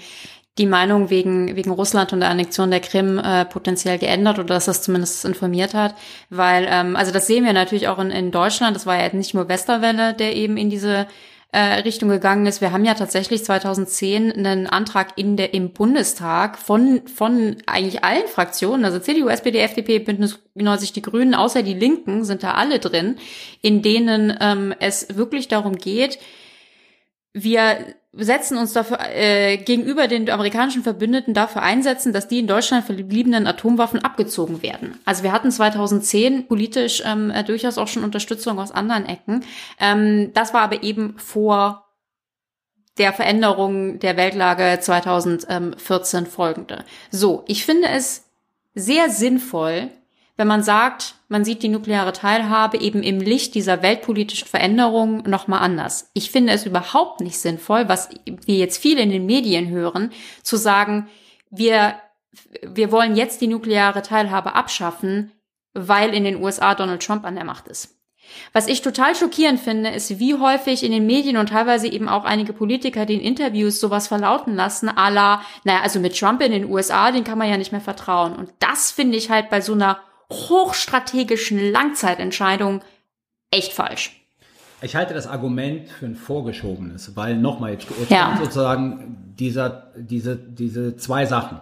die Meinung wegen, wegen Russland und der Annexion der Krim äh, potenziell geändert oder dass das zumindest informiert hat. Weil, ähm, also das sehen wir natürlich auch in, in Deutschland, das war ja nicht nur Westerwelle, der eben in diese äh, Richtung gegangen ist. Wir haben ja tatsächlich 2010 einen Antrag in der, im Bundestag von, von eigentlich allen Fraktionen, also CDU, SPD, FDP, Bündnis 90, die Grünen, außer die Linken sind da alle drin, in denen ähm, es wirklich darum geht, wir setzen uns dafür äh, gegenüber den amerikanischen Verbündeten dafür einsetzen, dass die in Deutschland verbliebenen Atomwaffen abgezogen werden. Also wir hatten 2010 politisch ähm, äh, durchaus auch schon Unterstützung aus anderen Ecken. Ähm, das war aber eben vor der Veränderung der Weltlage 2014 folgende. So, ich finde es sehr sinnvoll, wenn man sagt, man sieht die nukleare Teilhabe eben im Licht dieser weltpolitischen Veränderungen nochmal anders. Ich finde es überhaupt nicht sinnvoll, was wir jetzt viel in den Medien hören, zu sagen, wir, wir wollen jetzt die nukleare Teilhabe abschaffen, weil in den USA Donald Trump an der Macht ist. Was ich total schockierend finde, ist, wie häufig in den Medien und teilweise eben auch einige Politiker, die in Interviews sowas verlauten lassen, à la, naja, also mit Trump in den USA, den kann man ja nicht mehr vertrauen. Und das finde ich halt bei so einer hochstrategischen Langzeitentscheidung echt falsch. Ich halte das Argument für ein vorgeschobenes, weil nochmal, jetzt, jetzt ja. sozusagen dieser, diese, diese zwei Sachen.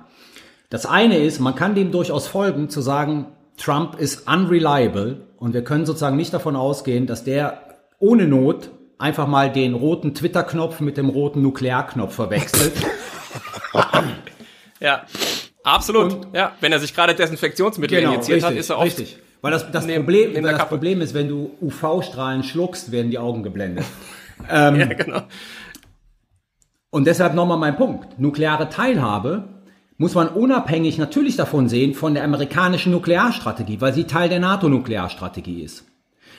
Das eine ist, man kann dem durchaus folgen, zu sagen, Trump ist unreliable und wir können sozusagen nicht davon ausgehen, dass der ohne Not einfach mal den roten Twitter-Knopf mit dem roten Nuklearknopf verwechselt. ja. Absolut. Und, ja, wenn er sich gerade Desinfektionsmittel genau, injiziert richtig, hat, ist er oft richtig. Weil das, das, neben, Problem, neben weil das Problem ist, wenn du UV-Strahlen schluckst, werden die Augen geblendet. [LAUGHS] ähm, ja, genau. Und deshalb nochmal mein Punkt. Nukleare Teilhabe muss man unabhängig natürlich davon sehen von der amerikanischen Nuklearstrategie, weil sie Teil der NATO-Nuklearstrategie ist.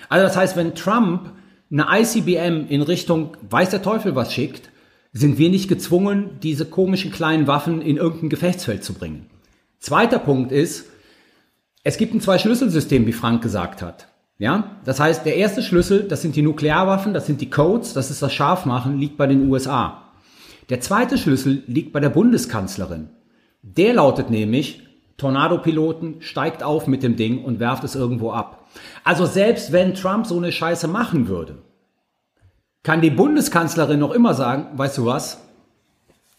Also das heißt, wenn Trump eine ICBM in Richtung weiß der Teufel was schickt, sind wir nicht gezwungen, diese komischen kleinen Waffen in irgendein Gefechtsfeld zu bringen. Zweiter Punkt ist, es gibt ein Zwei-Schlüssel-System, wie Frank gesagt hat. Ja, das heißt, der erste Schlüssel, das sind die Nuklearwaffen, das sind die Codes, das ist das Scharfmachen, liegt bei den USA. Der zweite Schlüssel liegt bei der Bundeskanzlerin. Der lautet nämlich, Tornado-Piloten steigt auf mit dem Ding und werft es irgendwo ab. Also selbst wenn Trump so eine Scheiße machen würde, kann die Bundeskanzlerin noch immer sagen, weißt du was?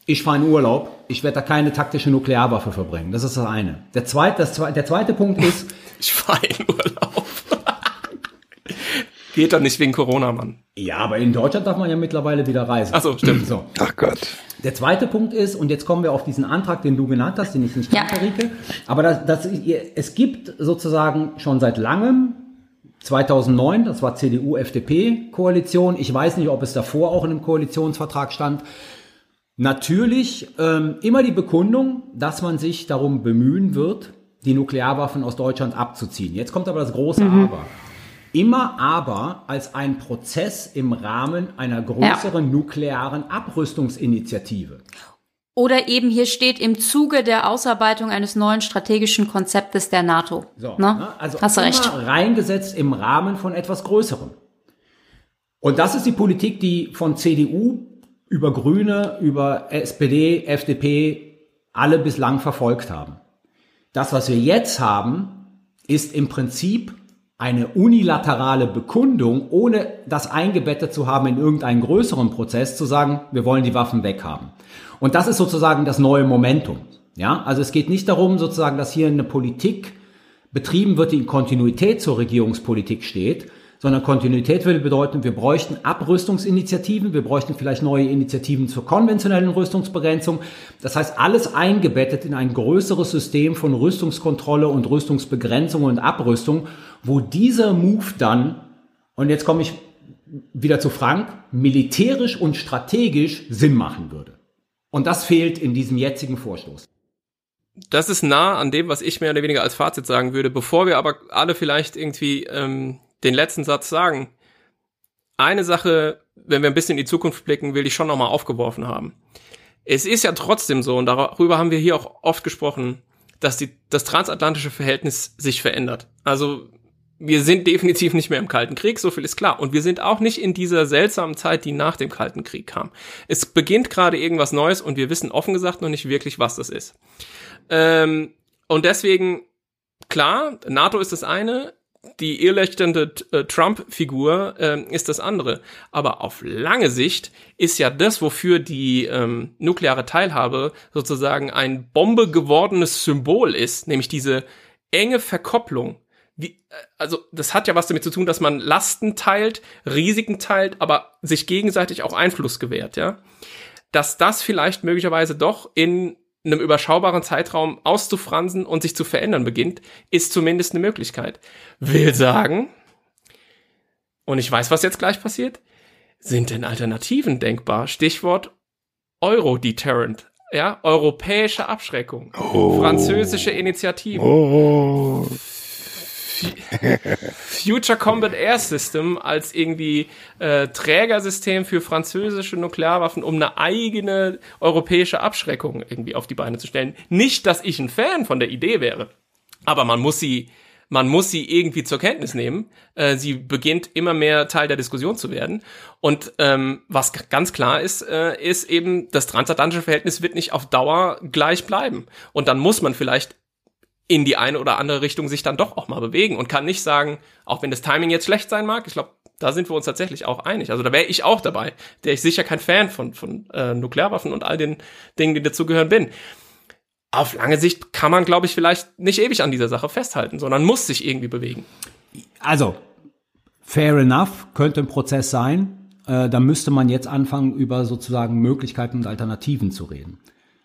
Ich fahre in Urlaub, ich werde da keine taktische Nuklearwaffe verbringen. Das ist das eine. Der zweite, das zweite, der zweite Punkt [LAUGHS] ist. Ich fahre in Urlaub. [LAUGHS] Geht doch nicht wegen Corona, Mann. Ja, aber in Deutschland darf man ja mittlerweile wieder reisen. Ach so, stimmt. So. Ach Gott. Der zweite Punkt ist, und jetzt kommen wir auf diesen Antrag, den du genannt hast, den ich nicht kannte, ja. Rike, aber das, das, es gibt sozusagen schon seit langem 2009, das war CDU-FDP-Koalition. Ich weiß nicht, ob es davor auch in einem Koalitionsvertrag stand. Natürlich ähm, immer die Bekundung, dass man sich darum bemühen wird, die Nuklearwaffen aus Deutschland abzuziehen. Jetzt kommt aber das große mhm. Aber. Immer aber als ein Prozess im Rahmen einer größeren ja. nuklearen Abrüstungsinitiative. Oder eben hier steht im Zuge der Ausarbeitung eines neuen strategischen Konzeptes der NATO. So, ne? Also Hast du recht. reingesetzt im Rahmen von etwas Größerem. Und das ist die Politik, die von CDU über Grüne, über SPD, FDP alle bislang verfolgt haben. Das, was wir jetzt haben, ist im Prinzip eine unilaterale Bekundung, ohne das eingebettet zu haben in irgendeinen größeren Prozess, zu sagen, wir wollen die Waffen weghaben. Und das ist sozusagen das neue Momentum. Ja, also es geht nicht darum, sozusagen, dass hier eine Politik betrieben wird, die in Kontinuität zur Regierungspolitik steht, sondern Kontinuität würde bedeuten, wir bräuchten Abrüstungsinitiativen, wir bräuchten vielleicht neue Initiativen zur konventionellen Rüstungsbegrenzung. Das heißt, alles eingebettet in ein größeres System von Rüstungskontrolle und Rüstungsbegrenzung und Abrüstung, wo dieser Move dann, und jetzt komme ich wieder zu Frank, militärisch und strategisch Sinn machen würde. Und das fehlt in diesem jetzigen Vorstoß. Das ist nah an dem, was ich mehr oder weniger als Fazit sagen würde. Bevor wir aber alle vielleicht irgendwie ähm, den letzten Satz sagen. Eine Sache, wenn wir ein bisschen in die Zukunft blicken, will ich schon nochmal aufgeworfen haben. Es ist ja trotzdem so, und darüber haben wir hier auch oft gesprochen, dass die, das transatlantische Verhältnis sich verändert. Also wir sind definitiv nicht mehr im Kalten Krieg, so viel ist klar. Und wir sind auch nicht in dieser seltsamen Zeit, die nach dem Kalten Krieg kam. Es beginnt gerade irgendwas Neues und wir wissen offen gesagt noch nicht wirklich, was das ist. Ähm, und deswegen, klar, NATO ist das eine, die irrleuchtende äh, Trump-Figur äh, ist das andere. Aber auf lange Sicht ist ja das, wofür die ähm, nukleare Teilhabe sozusagen ein Bombe gewordenes Symbol ist, nämlich diese enge Verkopplung. Wie, äh, also das hat ja was damit zu tun, dass man Lasten teilt, Risiken teilt, aber sich gegenseitig auch Einfluss gewährt, ja. Dass das vielleicht möglicherweise doch in einem überschaubaren Zeitraum auszufransen und sich zu verändern beginnt, ist zumindest eine Möglichkeit. Will sagen, und ich weiß, was jetzt gleich passiert, sind denn Alternativen denkbar? Stichwort Euro-Deterrent. Ja, europäische Abschreckung, oh. französische Initiativen. Oh. Future Combat Air System als irgendwie äh, Trägersystem für französische Nuklearwaffen, um eine eigene europäische Abschreckung irgendwie auf die Beine zu stellen. Nicht, dass ich ein Fan von der Idee wäre, aber man muss sie man muss sie irgendwie zur Kenntnis nehmen. Äh, sie beginnt immer mehr Teil der Diskussion zu werden. Und ähm, was ganz klar ist, äh, ist eben, das transatlantische Verhältnis wird nicht auf Dauer gleich bleiben. Und dann muss man vielleicht in die eine oder andere Richtung sich dann doch auch mal bewegen und kann nicht sagen, auch wenn das Timing jetzt schlecht sein mag, ich glaube, da sind wir uns tatsächlich auch einig. Also da wäre ich auch dabei, der ich sicher kein Fan von, von äh, Nuklearwaffen und all den Dingen, die dazugehören, bin. Auf lange Sicht kann man, glaube ich, vielleicht nicht ewig an dieser Sache festhalten, sondern muss sich irgendwie bewegen. Also, fair enough, könnte ein Prozess sein. Äh, da müsste man jetzt anfangen, über sozusagen Möglichkeiten und Alternativen zu reden.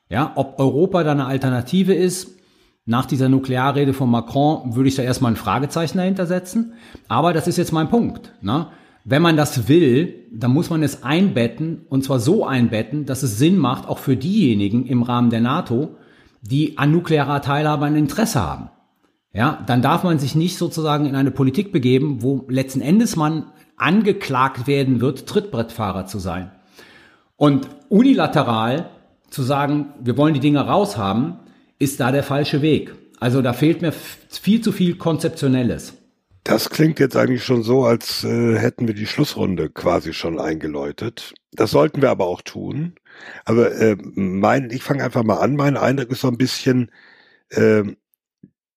Ja, ob Europa da eine Alternative ist, nach dieser Nuklearrede von Macron würde ich da erstmal ein Fragezeichen dahinter setzen. Aber das ist jetzt mein Punkt. Ne? Wenn man das will, dann muss man es einbetten und zwar so einbetten, dass es Sinn macht, auch für diejenigen im Rahmen der NATO, die an nuklearer Teilhabe ein Interesse haben. Ja, dann darf man sich nicht sozusagen in eine Politik begeben, wo letzten Endes man angeklagt werden wird, Trittbrettfahrer zu sein. Und unilateral zu sagen, wir wollen die Dinge raushaben, ist da der falsche Weg. Also da fehlt mir viel zu viel Konzeptionelles. Das klingt jetzt eigentlich schon so, als äh, hätten wir die Schlussrunde quasi schon eingeläutet. Das sollten wir aber auch tun. Aber äh, mein, ich fange einfach mal an. Mein Eindruck ist so ein bisschen, äh,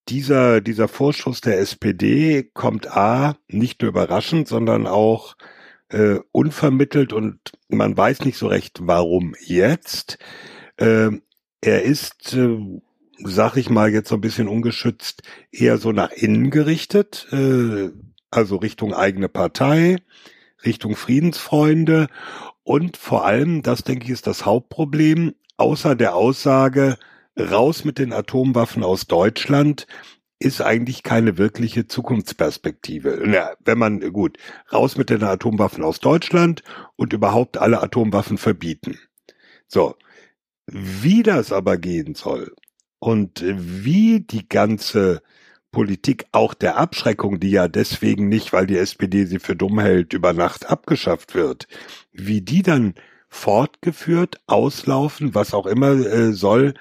dieser, dieser Vorschuss der SPD kommt A, nicht nur überraschend, sondern auch äh, unvermittelt und man weiß nicht so recht, warum jetzt. Äh, er ist äh, sag ich mal jetzt so ein bisschen ungeschützt, eher so nach innen gerichtet, äh, also Richtung eigene Partei, Richtung Friedensfreunde und vor allem, das denke ich, ist das Hauptproblem, außer der Aussage, raus mit den Atomwaffen aus Deutschland, ist eigentlich keine wirkliche Zukunftsperspektive. Na, wenn man, gut, raus mit den Atomwaffen aus Deutschland und überhaupt alle Atomwaffen verbieten. So. Wie das aber gehen soll, und wie die ganze Politik auch der Abschreckung, die ja deswegen nicht, weil die SPD sie für dumm hält, über Nacht abgeschafft wird, wie die dann fortgeführt, auslaufen, was auch immer äh, soll,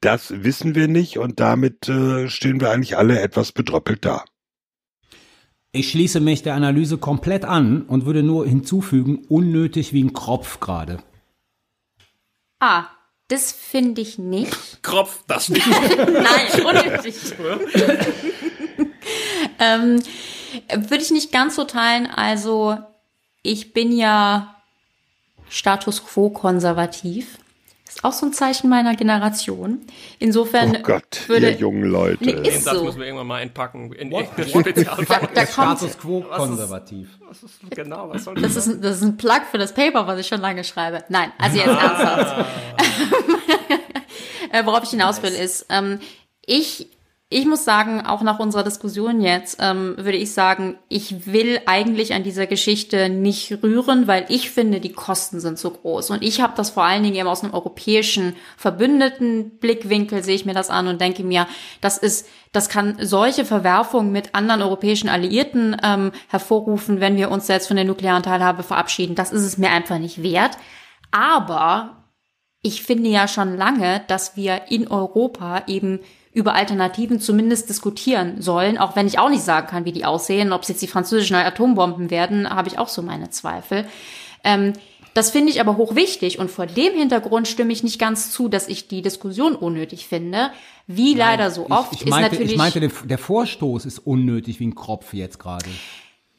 das wissen wir nicht und damit äh, stehen wir eigentlich alle etwas bedröppelt da. Ich schließe mich der Analyse komplett an und würde nur hinzufügen, unnötig wie ein Kropf gerade. Ah, das finde ich nicht. Kropf, das nicht. [LAUGHS] Nein, unnötig. [LAUGHS] ähm, Würde ich nicht ganz so teilen. Also, ich bin ja Status quo konservativ. Ist auch so ein Zeichen meiner Generation. Insofern Oh Gott, würde, ihr jungen Leute. Nee, Den ist Satz so. müssen wir irgendwann mal einpacken. In What? Spezialfolge. Da kommt, Status quo konservativ. Genau, was soll das das? ist, ein- das ist ein Plug für das Paper, was ich schon lange schreibe. Nein, also jetzt ernsthaft. [LAUGHS] äh, worauf ich hinaus will, ist, ähm, ich, ich muss sagen, auch nach unserer Diskussion jetzt, ähm, würde ich sagen, ich will eigentlich an dieser Geschichte nicht rühren, weil ich finde, die Kosten sind zu groß. Und ich habe das vor allen Dingen eben aus einem europäischen verbündeten Blickwinkel, sehe ich mir das an und denke mir, das ist, das kann solche Verwerfungen mit anderen europäischen Alliierten ähm, hervorrufen, wenn wir uns selbst von der nuklearen Teilhabe verabschieden. Das ist es mir einfach nicht wert. Aber ich finde ja schon lange, dass wir in Europa eben über Alternativen zumindest diskutieren sollen, auch wenn ich auch nicht sagen kann, wie die aussehen. Ob es jetzt die französischen Atombomben werden, habe ich auch so meine Zweifel. Ähm, das finde ich aber hochwichtig und vor dem Hintergrund stimme ich nicht ganz zu, dass ich die Diskussion unnötig finde. Wie leider so oft ich, ich ist meinte, natürlich. ich meinte, der Vorstoß ist unnötig wie ein Kropf jetzt gerade.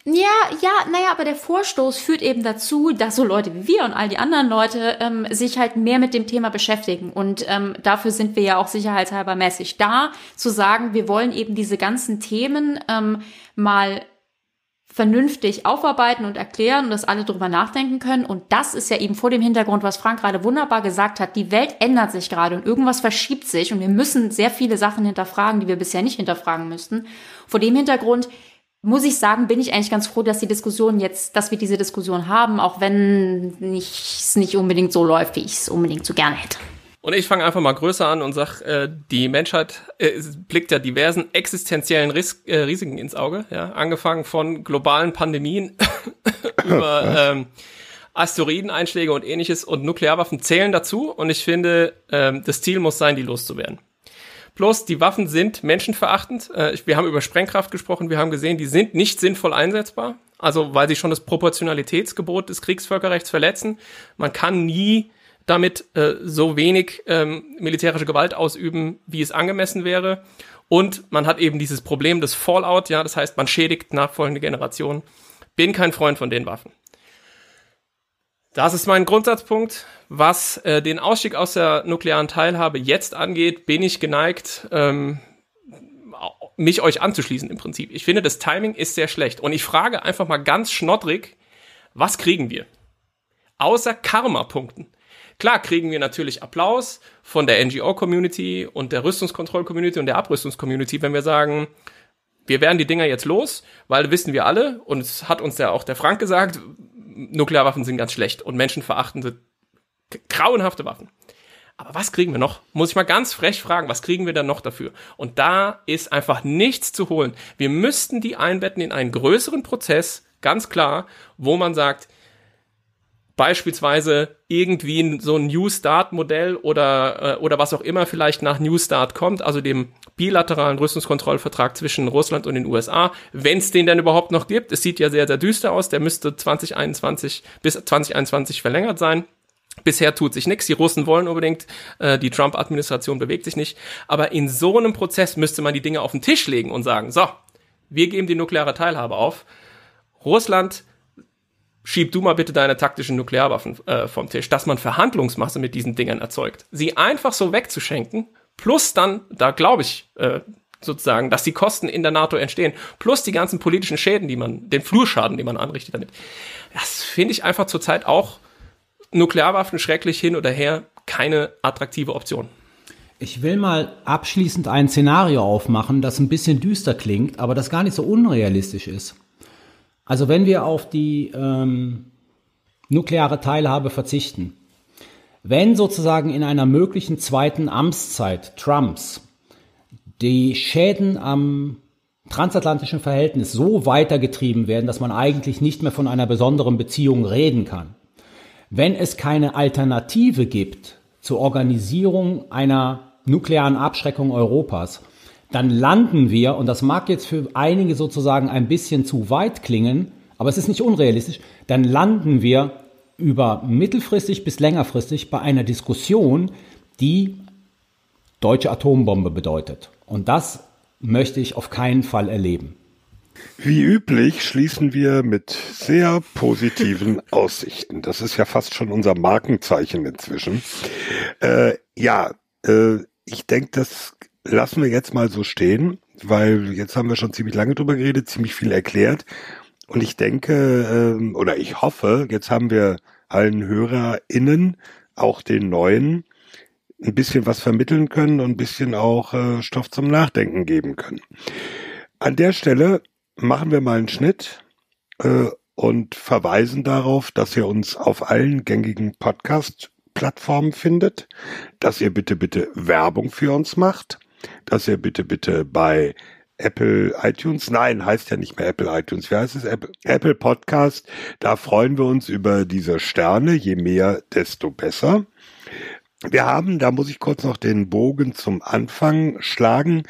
Ja, ja, naja, aber der Vorstoß führt eben dazu, dass so Leute wie wir und all die anderen Leute ähm, sich halt mehr mit dem Thema beschäftigen. Und ähm, dafür sind wir ja auch sicherheitshalber mäßig da, zu sagen, wir wollen eben diese ganzen Themen ähm, mal vernünftig aufarbeiten und erklären und dass alle drüber nachdenken können. Und das ist ja eben vor dem Hintergrund, was Frank gerade wunderbar gesagt hat. Die Welt ändert sich gerade und irgendwas verschiebt sich und wir müssen sehr viele Sachen hinterfragen, die wir bisher nicht hinterfragen müssten. Vor dem Hintergrund muss ich sagen, bin ich eigentlich ganz froh, dass die Diskussion jetzt, dass wir diese Diskussion haben, auch wenn nicht, es nicht unbedingt so läuft, wie ich es unbedingt so gerne hätte. Und ich fange einfach mal größer an und sag, äh, die Menschheit äh, blickt ja diversen existenziellen Ris äh, Risiken ins Auge, ja, angefangen von globalen Pandemien [COUGHS] über ähm, Asteroideneinschläge und ähnliches und Nuklearwaffen zählen dazu und ich finde, ähm, das Ziel muss sein, die loszuwerden. Plus, die Waffen sind menschenverachtend. Äh, wir haben über Sprengkraft gesprochen, wir haben gesehen, die sind nicht sinnvoll einsetzbar. Also, weil sie schon das Proportionalitätsgebot des Kriegsvölkerrechts verletzen. Man kann nie damit äh, so wenig ähm, militärische Gewalt ausüben, wie es angemessen wäre. Und man hat eben dieses Problem des Fallout, ja, das heißt, man schädigt nachfolgende Generationen. Bin kein Freund von den Waffen. Das ist mein Grundsatzpunkt. Was äh, den Ausstieg aus der nuklearen Teilhabe jetzt angeht, bin ich geneigt, ähm, mich euch anzuschließen im Prinzip. Ich finde, das Timing ist sehr schlecht. Und ich frage einfach mal ganz schnoddrig, was kriegen wir? Außer Karma-Punkten. Klar kriegen wir natürlich Applaus von der NGO-Community und der Rüstungskontroll-Community und der Abrüstungs-Community, wenn wir sagen, wir werden die Dinger jetzt los, weil wissen wir alle, und es hat uns ja auch der Frank gesagt, Nuklearwaffen sind ganz schlecht und menschenverachtende, grauenhafte Waffen. Aber was kriegen wir noch? Muss ich mal ganz frech fragen, was kriegen wir dann noch dafür? Und da ist einfach nichts zu holen. Wir müssten die einbetten in einen größeren Prozess, ganz klar, wo man sagt, beispielsweise irgendwie so ein New Start Modell oder äh, oder was auch immer vielleicht nach New Start kommt, also dem bilateralen Rüstungskontrollvertrag zwischen Russland und den USA, wenn es den denn überhaupt noch gibt. Es sieht ja sehr sehr düster aus, der müsste 2021 bis 2021 verlängert sein. Bisher tut sich nichts. Die Russen wollen unbedingt, äh, die Trump-Administration bewegt sich nicht. Aber in so einem Prozess müsste man die Dinge auf den Tisch legen und sagen, so, wir geben die nukleare Teilhabe auf. Russland schieb du mal bitte deine taktischen Nuklearwaffen äh, vom Tisch, dass man Verhandlungsmasse mit diesen Dingern erzeugt. Sie einfach so wegzuschenken, plus dann, da glaube ich äh, sozusagen, dass die Kosten in der NATO entstehen, plus die ganzen politischen Schäden, die man, den Flurschaden, den man anrichtet damit. Das finde ich einfach zurzeit auch Nuklearwaffen schrecklich hin oder her keine attraktive Option. Ich will mal abschließend ein Szenario aufmachen, das ein bisschen düster klingt, aber das gar nicht so unrealistisch ist. Also wenn wir auf die ähm, nukleare Teilhabe verzichten, wenn sozusagen in einer möglichen zweiten Amtszeit Trumps die Schäden am transatlantischen Verhältnis so weitergetrieben werden, dass man eigentlich nicht mehr von einer besonderen Beziehung reden kann, wenn es keine Alternative gibt zur Organisierung einer nuklearen Abschreckung Europas, dann landen wir, und das mag jetzt für einige sozusagen ein bisschen zu weit klingen, aber es ist nicht unrealistisch, dann landen wir über mittelfristig bis längerfristig bei einer Diskussion, die deutsche Atombombe bedeutet. Und das möchte ich auf keinen Fall erleben. Wie üblich schließen wir mit sehr positiven Aussichten. Das ist ja fast schon unser Markenzeichen inzwischen. Äh, ja, äh, ich denke, das lassen wir jetzt mal so stehen, weil jetzt haben wir schon ziemlich lange drüber geredet, ziemlich viel erklärt. Und ich denke, äh, oder ich hoffe, jetzt haben wir allen HörerInnen, auch den neuen, ein bisschen was vermitteln können und ein bisschen auch äh, Stoff zum Nachdenken geben können. An der Stelle machen wir mal einen Schnitt äh, und verweisen darauf, dass ihr uns auf allen gängigen Podcast-Plattformen findet, dass ihr bitte, bitte Werbung für uns macht, dass ihr bitte, bitte bei Apple iTunes, nein, heißt ja nicht mehr Apple iTunes, wie heißt es? Apple, Apple Podcast, da freuen wir uns über diese Sterne, je mehr, desto besser. Wir haben, da muss ich kurz noch den Bogen zum Anfang schlagen,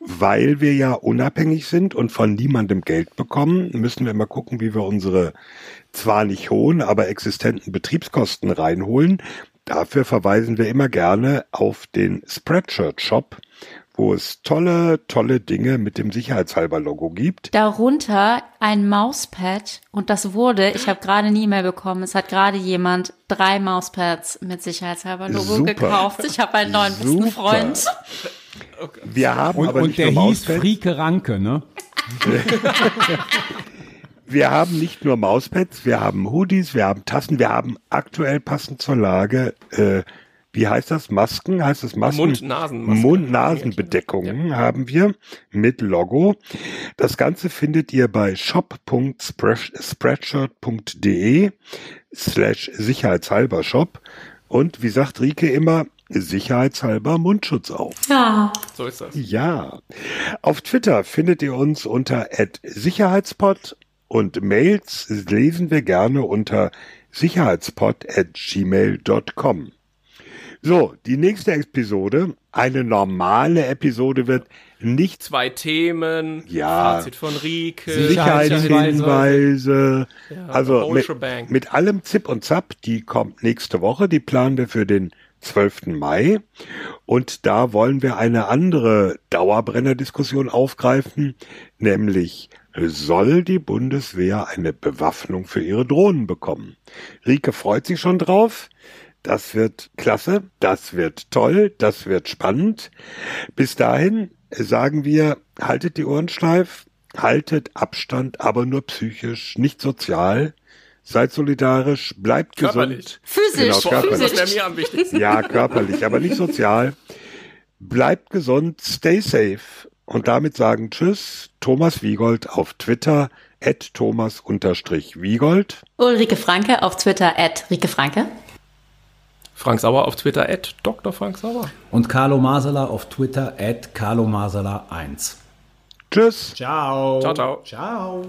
weil wir ja unabhängig sind und von niemandem Geld bekommen, müssen wir mal gucken, wie wir unsere zwar nicht hohen, aber existenten Betriebskosten reinholen. Dafür verweisen wir immer gerne auf den Spreadshirt Shop, wo es tolle, tolle Dinge mit dem Sicherheitshalber-Logo gibt. Darunter ein Mauspad und das wurde, ich habe gerade eine E-Mail bekommen, es hat gerade jemand drei Mauspads mit Sicherheitshalber-Logo gekauft. Ich habe einen neuen besten Super. Freund. Wir haben Und, aber und nicht der nur hieß Mauspads. Frieke Ranke, ne? [LAUGHS] Wir haben nicht nur Mauspads, wir haben Hoodies, wir haben Tassen, wir haben aktuell passend zur Lage, äh, wie heißt das? Masken? Heißt das Masken? Mund-Nasen-Masken. Mund-Nasen-Bedeckungen haben wir mit Logo. Das Ganze findet ihr bei shop.spreadshirt.de slash sicherheitshalber Shop. Und wie sagt Rike immer, sicherheitshalber Mundschutz auf. Ja. So ist das. Ja. Auf Twitter findet ihr uns unter Sicherheitspod und Mails lesen wir gerne unter sicherheitspod at gmail.com. So, die nächste Episode, eine normale Episode wird nicht Zwei Themen, Ja. Fazit von Rieke, Sicherheitshinweise, Ja, also mit, mit allem Zip und Zap, die kommt nächste Woche, die planen wir für den 12. Mai und da wollen wir eine andere Dauerbrenner-Diskussion aufgreifen, nämlich soll die Bundeswehr eine Bewaffnung für ihre Drohnen bekommen? Rike freut sich schon drauf. Das wird klasse, das wird toll, das wird spannend. Bis dahin sagen wir, haltet die Ohren steif, haltet Abstand, aber nur psychisch, nicht sozial. Seid solidarisch, bleibt Körperlich. gesund. Physisch, Genau, Das körperlich. wäre mir am wichtigsten. Ja, körperlich, aber nicht sozial. Bleibt gesund, stay safe. Und damit sagen Tschüss, Thomas Wiegold auf Twitter, at Thomas-Wiegold. Ulrike Franke auf Twitter at Rike Franke. Frank Sauer auf Twitter, at Dr. Frank Sauer. Und Carlo Masala auf Twitter at Carlo Masala 1. Tschüss. Ciao. Ciao, ciao. Ciao.